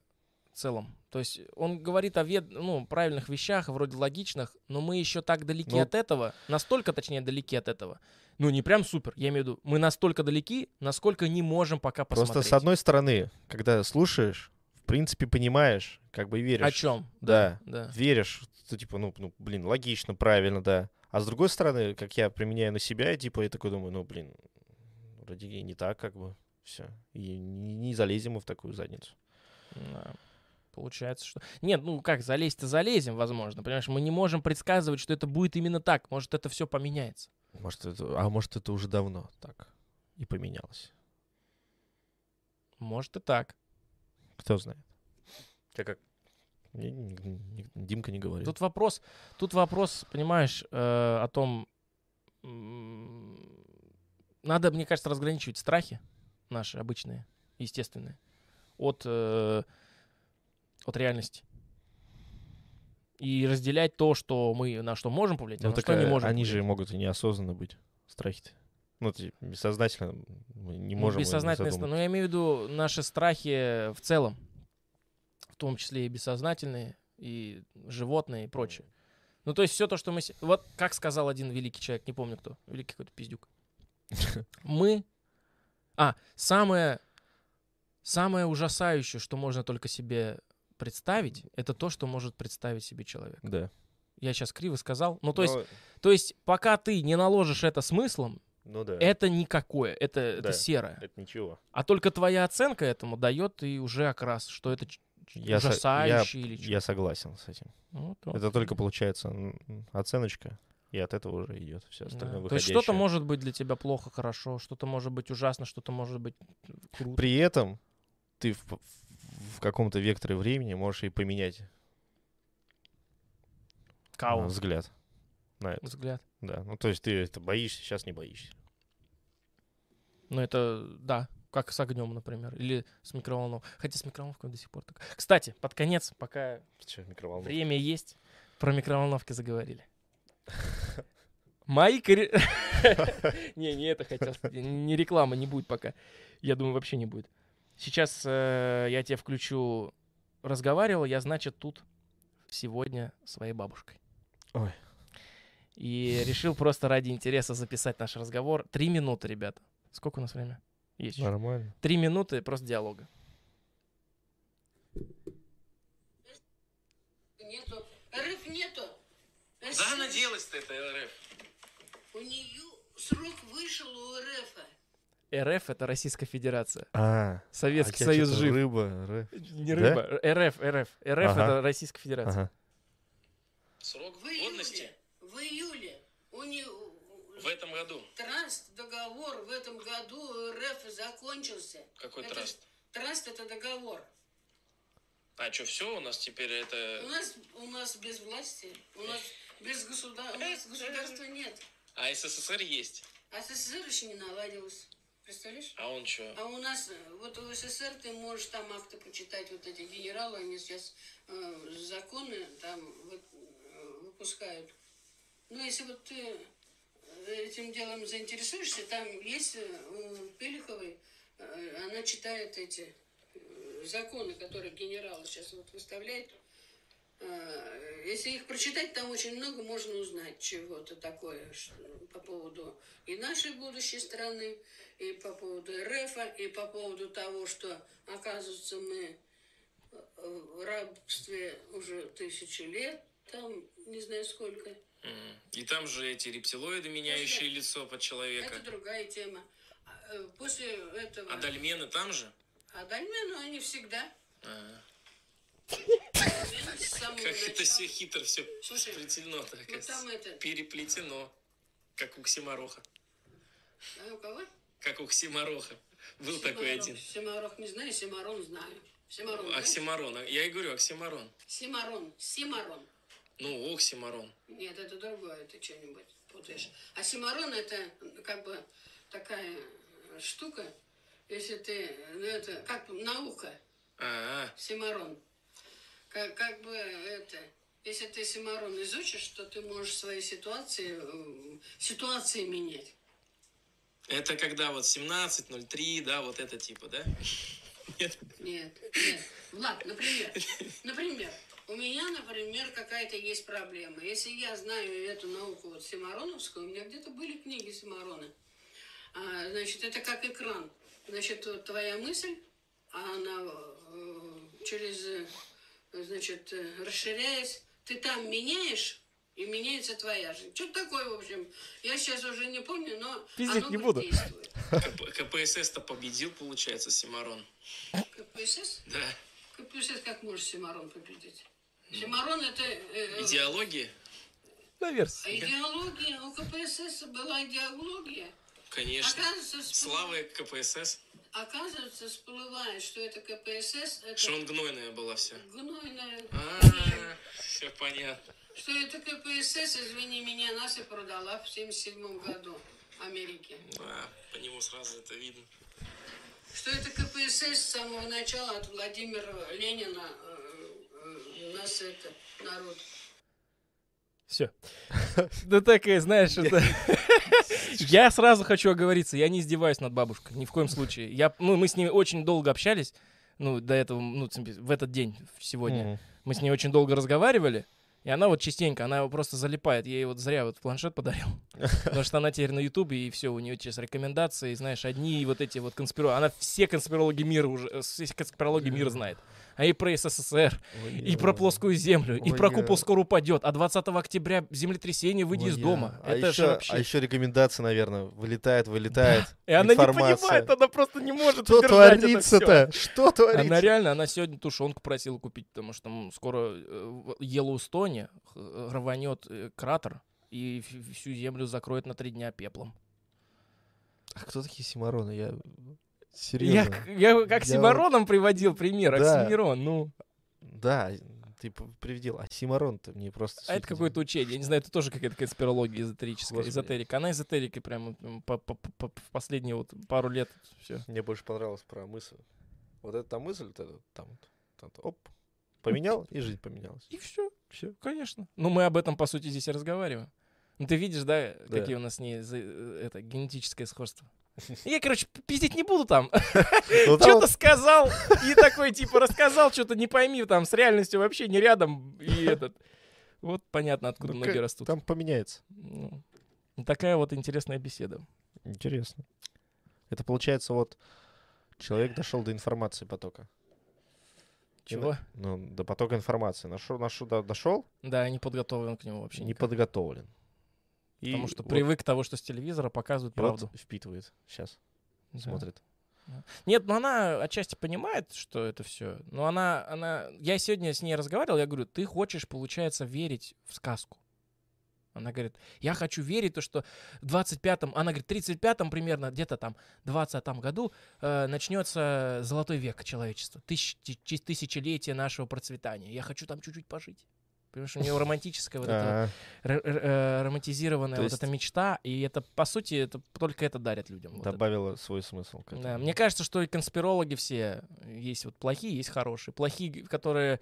в целом. То есть он говорит о вед... ну, правильных вещах, вроде логичных, но мы еще так далеки Ну- от этого, настолько, точнее, далеки от этого. Ну, не прям супер, я имею в виду, мы настолько далеки, насколько не можем пока посмотреть. Просто с одной стороны, когда слушаешь, в принципе, понимаешь, как бы веришь. О чем? Да. Да. веришь, что типа, ну, ну, блин, логично, правильно, да. А с другой стороны, как я применяю на себя, типа, я такой думаю, ну, блин, вроде и не так, как бы, все. И не, не залезем мы в такую задницу. Да. Получается, что... Нет, ну как, залезть-то залезем, возможно. Понимаешь, мы не можем предсказывать, что это будет именно так. Может, это все поменяется. Может, это, а может, это уже давно так и поменялось. Может и так. Кто знает. Тебя как? Димка не говорит. Тут вопрос, тут вопрос, понимаешь, э, о том, надо, мне кажется, разграничивать страхи наши обычные, естественные, от, э, от реальности. И разделять то, что мы на что можем повлиять, а Ну, на так что не а, можем. они же повлиять. могут и неосознанно быть, страхи-то. Ну, бессознательно мы не Ну, можем. о них бессознательное, задуматься. но я имею в виду наши страхи в целом, том числе и бессознательные, и животные, и прочее. Ну, то есть все то, что мы... Вот как сказал один великий человек, не помню кто, великий какой-то пиздюк. Мы... А, самое... Самое ужасающее, что можно только себе представить, это то, что может представить себе человек. Да. Я сейчас криво сказал. Ну, то есть, то есть пока ты не наложишь это смыслом, ну да. это никакое, это, это Да. серое. Это ничего. А только твоя оценка этому дает и уже окрас, что это Я, со- я, ужасающе или чё. я согласен с этим. Ну, вот, Это только получается оценочка, и от этого уже идет все Да. остальное То есть что-то может быть для тебя плохо, хорошо, что-то может быть ужасно, что-то может быть круто. При этом ты в, в каком-то векторе времени можешь и поменять Кау. взгляд на это. Взгляд. Да. Ну, то есть ты это боишься, сейчас не боишься. Ну, это, да, как с огнем, например, или с микроволновкой. Хотя с микроволновкой до сих пор так. Кстати, под конец, пока Че, время есть, про микроволновки заговорили. Мои Не, не это хотел. Не реклама, не будет пока. Я думаю, вообще не будет. Сейчас э, я тебе включу разговаривал, я, значит, тут сегодня своей бабушкой. Ой. И решил просто ради интереса записать наш разговор. Три минуты, ребята. Сколько у нас время? Есть еще. Нормально. Три минуты просто диалога. Нету. РФ нету. Куда она делась-то, это РФ? У нее срок вышел у РФ. РФ — это Российская Федерация. А, Советский а Союз жив. Рыба, ры- Не Да? рыба. РФ, РФ. РФ — Ага. это Российская Федерация. Ага. Срок В июле. В июле. У нее этом году. траст договор в этом году РФ закончился. Какой Это траст? Траст это договор. А что, все у нас теперь У это... нас у нас без власти, у нас без государства, у нас государства нет. А СССР есть. А СССР еще не наладилось. Представляешь? А он что? А у нас, вот в СССР ты можешь там акты почитать, вот эти генералы, они сейчас э, законы там вот, э, выпускают. Ну, если вот ты этим делом заинтересуешься, там есть э, у Пелиховой э, она читает эти э, законы, которые генерал сейчас вот выставляет. Э, Если их прочитать, там очень много можно узнать чего-то такое по поводу и нашей будущей страны, и по поводу РФ, и по поводу того, что, оказывается, мы в рабстве уже тысячи лет, там не знаю сколько. И там же эти рептилоиды, меняющие лицо под человека. Это другая тема. А, э, После этого... А дольмены там же? А дольмены, они всегда. А, самого Как это все хитро, все Слушай, сплетено-то, Ну оказывается. там это... Переплетено. Как у Ксимороха. А у кого? Как у Ксимороха. Был такой Симарон. один. Симарох не знаю, Симарон знаю. Симарон, знаешь? Оксимарон. А Я и говорю, оксимарон. Симарон. Симарон. Ну, оксимарон. Нет, это другое, ты что-нибудь путаешь. А Симарон это как бы такая штука, если ты, ну это как наука, А, Симарон. Как, как бы это, если ты Симарон изучишь, то ты можешь свои ситуации, э, ситуации менять. это когда вот 17.03, да, вот это типа, да? Нет? Нет, нет. Влад, например, например, у меня, например, какая-то есть проблема. Если я знаю эту науку вот Симароновскую, у меня где-то были книги Симарона. А, значит, это как экран. Значит, вот твоя мысль, а она э, через, э, значит, э, расширяясь, ты там меняешь, и меняется твоя жизнь. Что-то такое, в общем. Я сейчас уже не помню, но Пиздить оно не буду. действует. КП- КПСС-то победил, получается, Симарон. КПСС? Да. КПСС как может Симарон победить? Симарон это... э, э, Идеология? а Наверное. идеология, у КПСС была идеология. Конечно. Оказывается, всплы- Слава КПСС. оказывается, всплывает, что это КПСС, это Что он гнойная была вся. гнойная... А, все понятно. Что это КПСС, извини меня, нас и продала в 77 году Америке. Да, по нему сразу это видно. Что это КПСС с самого начала от Владимира Ленина нас это, народ. Все. Да такая, знаешь, это... Я сразу хочу оговориться, я не издеваюсь над бабушкой, ни в коем случае. Я, ну, мы с ней очень долго общались, ну, до этого, ну, в этот день, сегодня. Мы с ней очень долго разговаривали, и она вот частенько, она его просто залипает. Я ей вот зря вот планшет подарил. Потому что она теперь на Ютубе, и все, у нее сейчас рекомендации, знаешь, одни вот эти вот конспирологи. Она все конспирологи мира уже, э, все конспирологи мира знает. А и про СССР, и про плоскую землю, и про Ой, купол скоро упадет. А 20 октября землетрясение, выйди из Ой, дома. А Это еще, же вообще... а еще рекомендации, наверное, вылетает, вылетает. И она не понимает, она просто не может Что творится-то? Что творится? Она реально, она сегодня тушенку просила купить, потому что там скоро э, в Йеллоустоне э, рванет э, кратер и всю землю закроет на три дня пеплом. А кто такие Симароны? Я, серьезно. к- я как Я- Симароном приводил пример, Да. Оксимирон, ну. Да, ты п- приведел. А Симарон-то мне просто... А это какое-то учение. Я не знаю, это тоже какая-то конспирология эзотерическая. Господи. Эзотерика. Она эзотерикой прямо м, по- по- по- по- в последние вот пару лет все. Мне больше понравилось про мысль. Вот эта мысль, вот эта, там, там, оп, поменял, и жизнь поменялась. И все, все, конечно. Ну, мы об этом, по сути, здесь и разговариваем. Ну, ты видишь, да, Да. какие у нас с ней за- э, это генетическое схожество. Я, короче, пиздить не буду там. Ну, Что-то сказал и такой, типа, рассказал, что-то не пойми, там, с реальностью вообще не рядом. И этот... Вот понятно, откуда ну, ноги растут. Там поменяется. Ну, такая вот интересная беседа. Интересно. Это получается вот человек дошел до информации потока. Чего? Ну, до потока информации. Нашел, нашел, до- дошел, Да, не подготовлен к нему вообще не никак. подготовлен. И Потому что вот- привык к того, что с телевизора показывают и вот правду. впитывает сейчас, Да. смотрит. Нет, ну она отчасти понимает, что это все. Но она, она... Я сегодня с ней разговаривал, я говорю, ты хочешь, получается, верить в сказку. Она говорит, я хочу верить, то, что в 25-м, она говорит, в 35-м примерно, где-то там, 20-м году э, начнется золотой век человечества, тысяч, ти- тысячелетие нашего процветания. Я хочу там чуть-чуть пожить. Понимаешь, у нее романтическая вот эта А, э, романтизированная вот эта мечта, и это, по сути, это только это дарят людям. Добавила свой смысл. Да, мне кажется, что и конспирологи все есть вот плохие, есть хорошие. Плохие, которые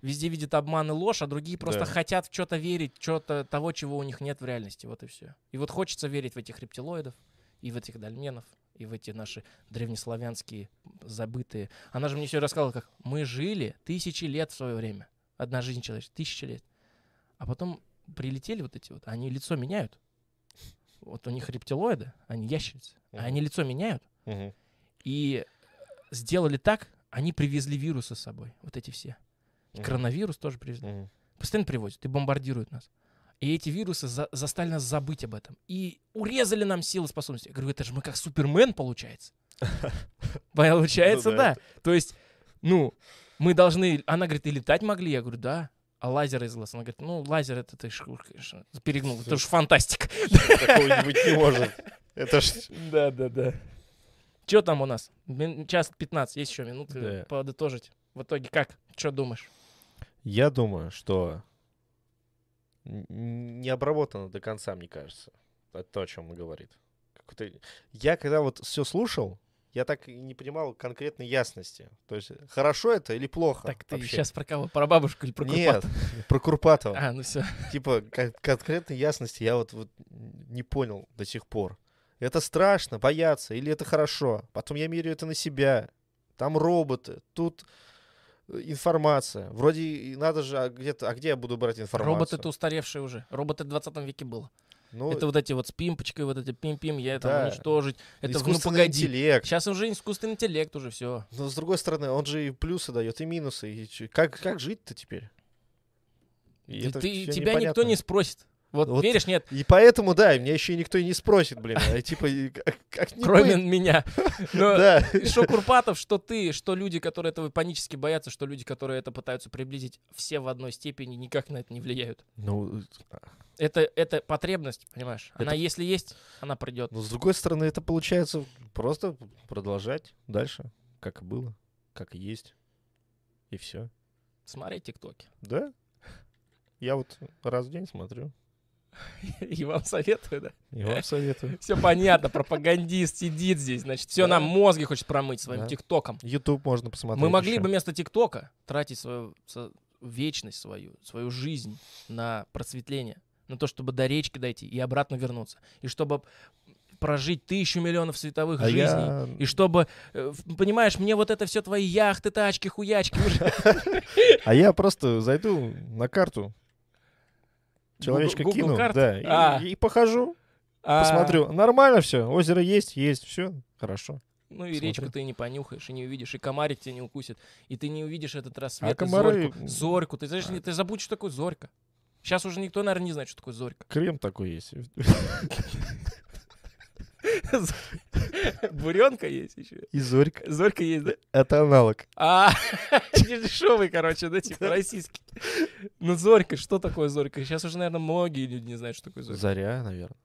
везде видят обман и ложь, а другие просто Да. хотят в что-то верить, что-то того, чего у них нет в реальности. Вот и все. И вот хочется верить в этих рептилоидов и в этих дольменов. и в эти наши древнеславянские забытые. Она же мне все рассказывала, как мы жили тысячи лет в свое время. Одна жизнь человеческая, тысячи лет. А потом прилетели вот эти вот, они лицо меняют. Вот у них рептилоиды, они ящерицы. А Мгм. они лицо меняют. Мгм. И сделали так, они привезли вирусы с собой, вот эти все. И Мгм. коронавирус тоже привезли. Мгм. Постоянно привозят и бомбардируют нас. И эти вирусы за- заставили нас забыть об этом. И урезали нам силы способности. Я говорю, это же мы как Супермен, получается. Получается, Ну да. То есть, ну, мы должны... Она говорит, и летать могли? Я говорю, да. А лазер из глаз? Она говорит, ну, лазер это ты конечно, перегнул. Это же фантастика. Такого быть не может. Это ж... Да, да, да. Что там у нас? Час 15, есть еще минуты Да. подытожить. В итоге как? Что думаешь? Я думаю, что не обработано до конца, мне кажется. Это то, о чем он говорит. Я когда вот все слушал, я так и не понимал конкретной ясности. То есть хорошо это или плохо? Так ты вообще? сейчас про кого? Про бабушку или про Нет, Курпатова? про Курпатова. А, ну все. Типа кон- конкретной ясности я вот, вот не понял до сих пор. Это страшно, бояться, или это хорошо? Потом я меряю это на себя. Там роботы, тут э, информация. Вроде надо же, а где-то, а где я буду брать информацию? Роботы это устаревшие уже. Роботы в 20 веке было. Ну, это вот эти вот с пимпочкой, вот эти пим-пим, я это Да. уничтожить. Это в- ну искусственный погоди. интеллект. Сейчас уже искусственный интеллект уже все. Но с другой стороны, он же и плюсы дает, и минусы. И как, как жить-то теперь? И это ты, тебя никто непонятно. не спросит. Вот, Вот веришь, нет, И поэтому, да, меня еще и никто и не спросит, блин. А, типа, как, как не кроме быть? меня. Но Да. что Курпатов, что ты, что люди, которые этого панически боятся, что люди, которые это пытаются приблизить, все в одной степени никак на это не влияют. Ну, Это, это потребность, понимаешь? Она Это- если есть, она придет. Но с другой стороны, это получается просто продолжать дальше, как и было, как и есть. И все. Смотри тиктоки. Да? Я вот раз в день смотрю. И вам советую, да? И вам советую. Все понятно, пропагандист сидит здесь, значит, все нам мозги хочет промыть своим тиктоком. YouTube можно посмотреть. Мы могли бы вместо ТикТока тратить свою вечность свою, свою жизнь на просветление, на то, чтобы до речки дойти и обратно вернуться. И чтобы прожить тысячу миллионов световых А жизней. я... И чтобы, э, понимаешь, мне вот это все твои яхты, тачки, хуячки уже. а я просто зайду на карту, человечка Google кину, карты? да, и, А. и похожу, А, посмотрю. Нормально все, озеро есть, есть, все, хорошо. Ну и Смотрю. речку ты не понюхаешь, и не увидишь, и комарик тебя не укусит, и ты не увидишь этот рассвет, и комары- зорьку. Зорьку. Ты, знаешь, не- ты забудешь, что такое зорька. Сейчас уже никто, наверное, не знает, что такое зорька. Крем такой есть. Буренка есть еще. И зорька. Зорька есть, да? Это аналог. А, дешевый, короче, да, типа российский. Ну, зорька, что такое зорька? Сейчас уже, наверное, многие люди не знают, что такое зорька. Заря, наверное.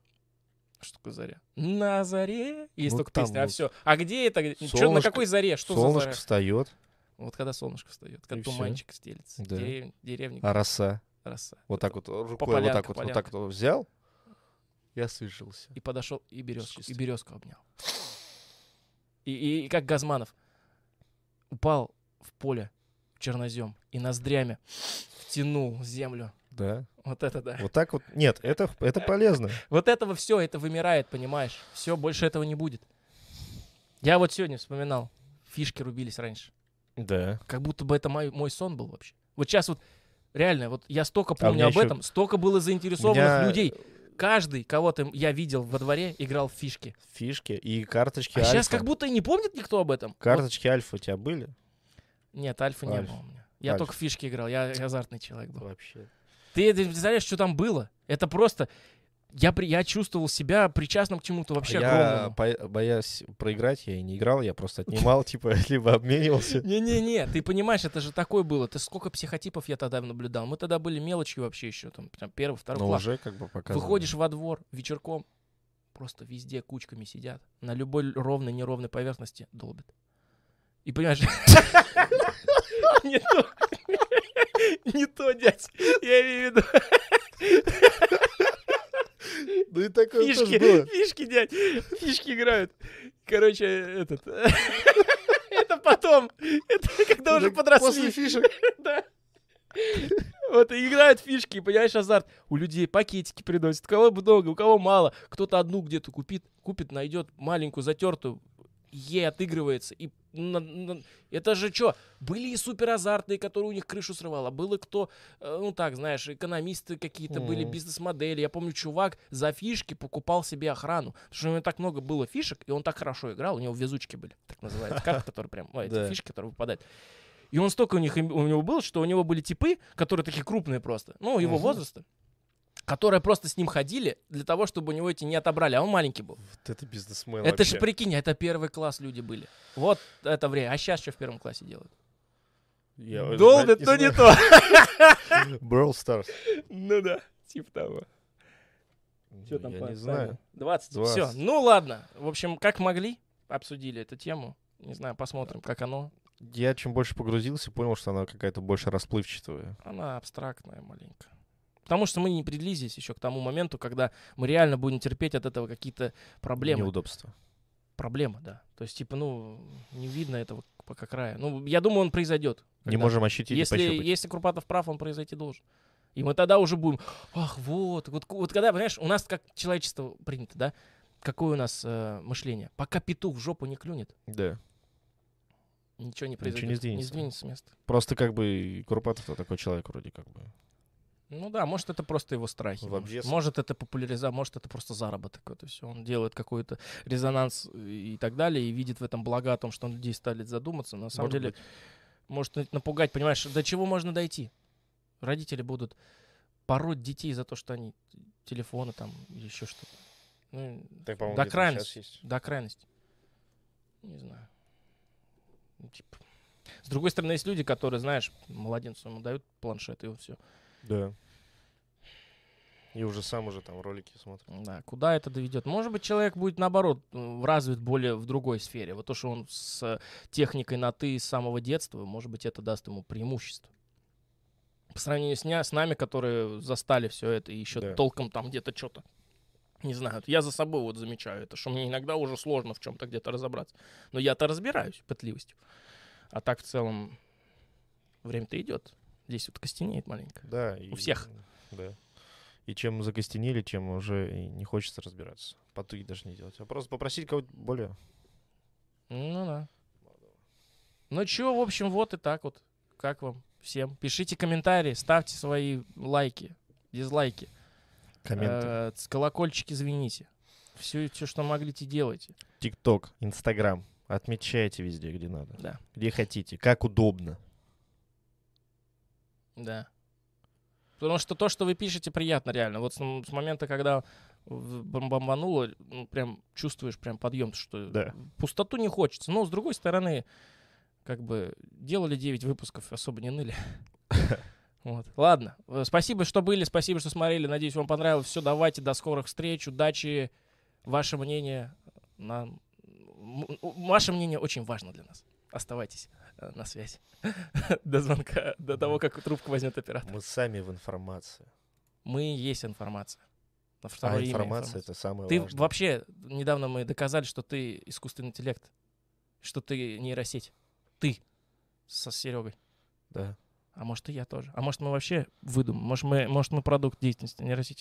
Что такое заря? На заре. Есть Ну, только песня, а все. А где это? Что, на какой заре? Что за Солнышко заря? встает, Вот когда солнышко встает, когда И туманчик стелится. Да. Дерев- а роса. роса. Вот так вот рукой, вот так вот, вот так вот взял. Я освежился. И подошел, и березку, и березку обнял. И, и- и как Газманов упал в поле, чернозем, и ноздрями втянул землю. Да. Вот это да. Вот так вот. Нет, это, это полезно. Вот этого все, это вымирает, понимаешь? Все, больше этого не будет. Я вот сегодня вспоминал, фишки рубились раньше. Да. Как будто бы это мой, мой сон был вообще. Вот сейчас вот, реально, вот я столько А помню меня об ещё- этом, столько было заинтересованных меня людей. Каждый, кого-то я видел во дворе, играл в фишки. Фишки и карточки А альфа. сейчас как будто и не помнит никто об этом. Вот- Карточки альфа у тебя были? Нет, альфа не Альфа. было у меня. Я Альфа. только в фишки играл, я азартный человек был. Вообще. Ты, ты представляешь, что там было? Это просто... Я, при, я чувствовал себя причастным к чему-то вообще я, огромному. бо- боясь проиграть, я и не играл, я просто отнимал, типа, либо обменивался. Не-не-не, ты понимаешь, это же такое было. Ты сколько психотипов я тогда наблюдал. Мы тогда были мелочью вообще еще, там, первый, второй Но класс. уже как бы показывал. Выходишь во двор вечерком, просто везде кучками сидят. На любой ровной, неровной поверхности долбят. И понимаешь... Не то. Не то, дядь. Я имею в виду Ну и такое тоже фишки. было. Фишки, дядь. Фишки играют. Короче, этот... Это потом. Это когда уже Так После подросли. фишек. Да. Вот и играют фишки, понимаешь, азарт. У людей пакетики приносят, у кого много, у кого мало. Кто-то одну где-то купит, купит, найдет маленькую затертую, ей отыгрывается. И на- на- это же что? Были и супер азартные, которые у них крышу срывало. Было кто, э, ну так, знаешь, экономисты какие-то были, Мгм. бизнес-модели. Я помню, чувак за фишки покупал себе охрану. Потому что у него так много было фишек, и он так хорошо играл. У него везучки были, так называются. Карты, которые прям, эти фишки, которые выпадают. И он столько у них у него было, что у него были типы, которые такие крупные просто, ну, его возраста, которые просто с ним ходили для того, чтобы у него эти не отобрали, а он маленький был. Вот это бизнесмен это же вообще. прикинь, это первый класс люди были. Вот это время. А сейчас что в первом классе делают? Я, Долбят, знать но не то. Brawl Stars. Ну да, типа того. Что там Я не знаю. 20. 20. Все. Ну ладно. В общем, как могли, обсудили эту тему. Не знаю, посмотрим, как оно. Я чем больше погрузился, понял, что она какая-то больше расплывчатая. Она абстрактная маленько. Потому что мы не приблизились еще к тому моменту, когда мы реально будем терпеть от этого какие-то проблемы. Неудобства. Проблема, да. То есть, типа, ну, не видно этого пока края. Ну, я думаю, он произойдет. Не можем ощутить и Если, пощупать. если Курпатов прав, он произойти должен. И мы тогда уже будем, ах, вот, вот, вот когда, понимаешь, у нас как человечество принято, да? Какое у нас э, мышление? Пока петух в жопу не клюнет, Да. ничего не не произойдет. сдвинется. сдвинется с места. Просто как бы и Курпатов-то такой человек вроде как бы. Ну да, может, это просто его страхи. В Может, обвес. может, это популяриза, может, это просто заработок. Вот и все. Он делает какой-то резонанс и так далее, и видит в этом благо о том, что он людей стали задуматься. На самом Может деле, быть. может на- напугать, понимаешь, до чего можно дойти? Родители будут пороть детей за то, что они телефоны там или еще что-то. Ну, Так, до крайности. до крайности. Не знаю. Ну, типа. С другой стороны, есть люди, которые, знаешь, младенцу ему дают планшет, и вот все. Да. И уже сам уже там ролики смотрит. Да, куда это доведет? Может быть, человек будет, наоборот, развит более в другой сфере. Вот то, что он с техникой на «ты» с самого детства, может быть, это даст ему преимущество. По сравнению с, ня- с нами, которые застали все это и еще Да. толком там где-то что-то. Не знаю, я за собой вот замечаю это, что мне иногда уже сложно в чем-то где-то разобраться. Но я-то разбираюсь пытливостью. А так в целом время-то идет. Здесь вот костенеет маленько. Да. и- всех. Да. И чем закостенели, чем уже и не хочется разбираться. Потуги даже не делать. А просто попросить кого-то более... Ну да. Ну чё, в общем, вот и так вот. Как вам всем? Пишите комментарии, ставьте свои лайки, дизлайки. Комменты. Э, колокольчики звените. Все, все, что могли, те делайте. ТикТок, Инстаграм. Отмечайте везде, где надо. Да, Где хотите. Как удобно. Да. Потому что то, что вы пишете, приятно реально. Вот с, с момента, когда бомбануло, ну, прям чувствуешь прям подъем, что Да. пустоту не хочется. Но, с другой стороны, как бы делали 9 выпусков, особо не ныли. Вот. Ладно. Э, Спасибо, что были, спасибо, что смотрели. Надеюсь, вам понравилось. Все, давайте, до скорых встреч, удачи. Ваше мнение нам... м- Ваше мнение очень важно для нас. Оставайтесь на связи до звонка, до того, как трубку возьмет оператор. Мы сами в информации. Мы есть информация. На А имя информация — это самое Ты важное. вообще, недавно мы доказали, что ты искусственный интеллект, что ты нейросеть. Ты со Серегой. Да. А может, и я тоже. А может, мы вообще выдумаем. Может, мы, может, мы продукт деятельности нейросети.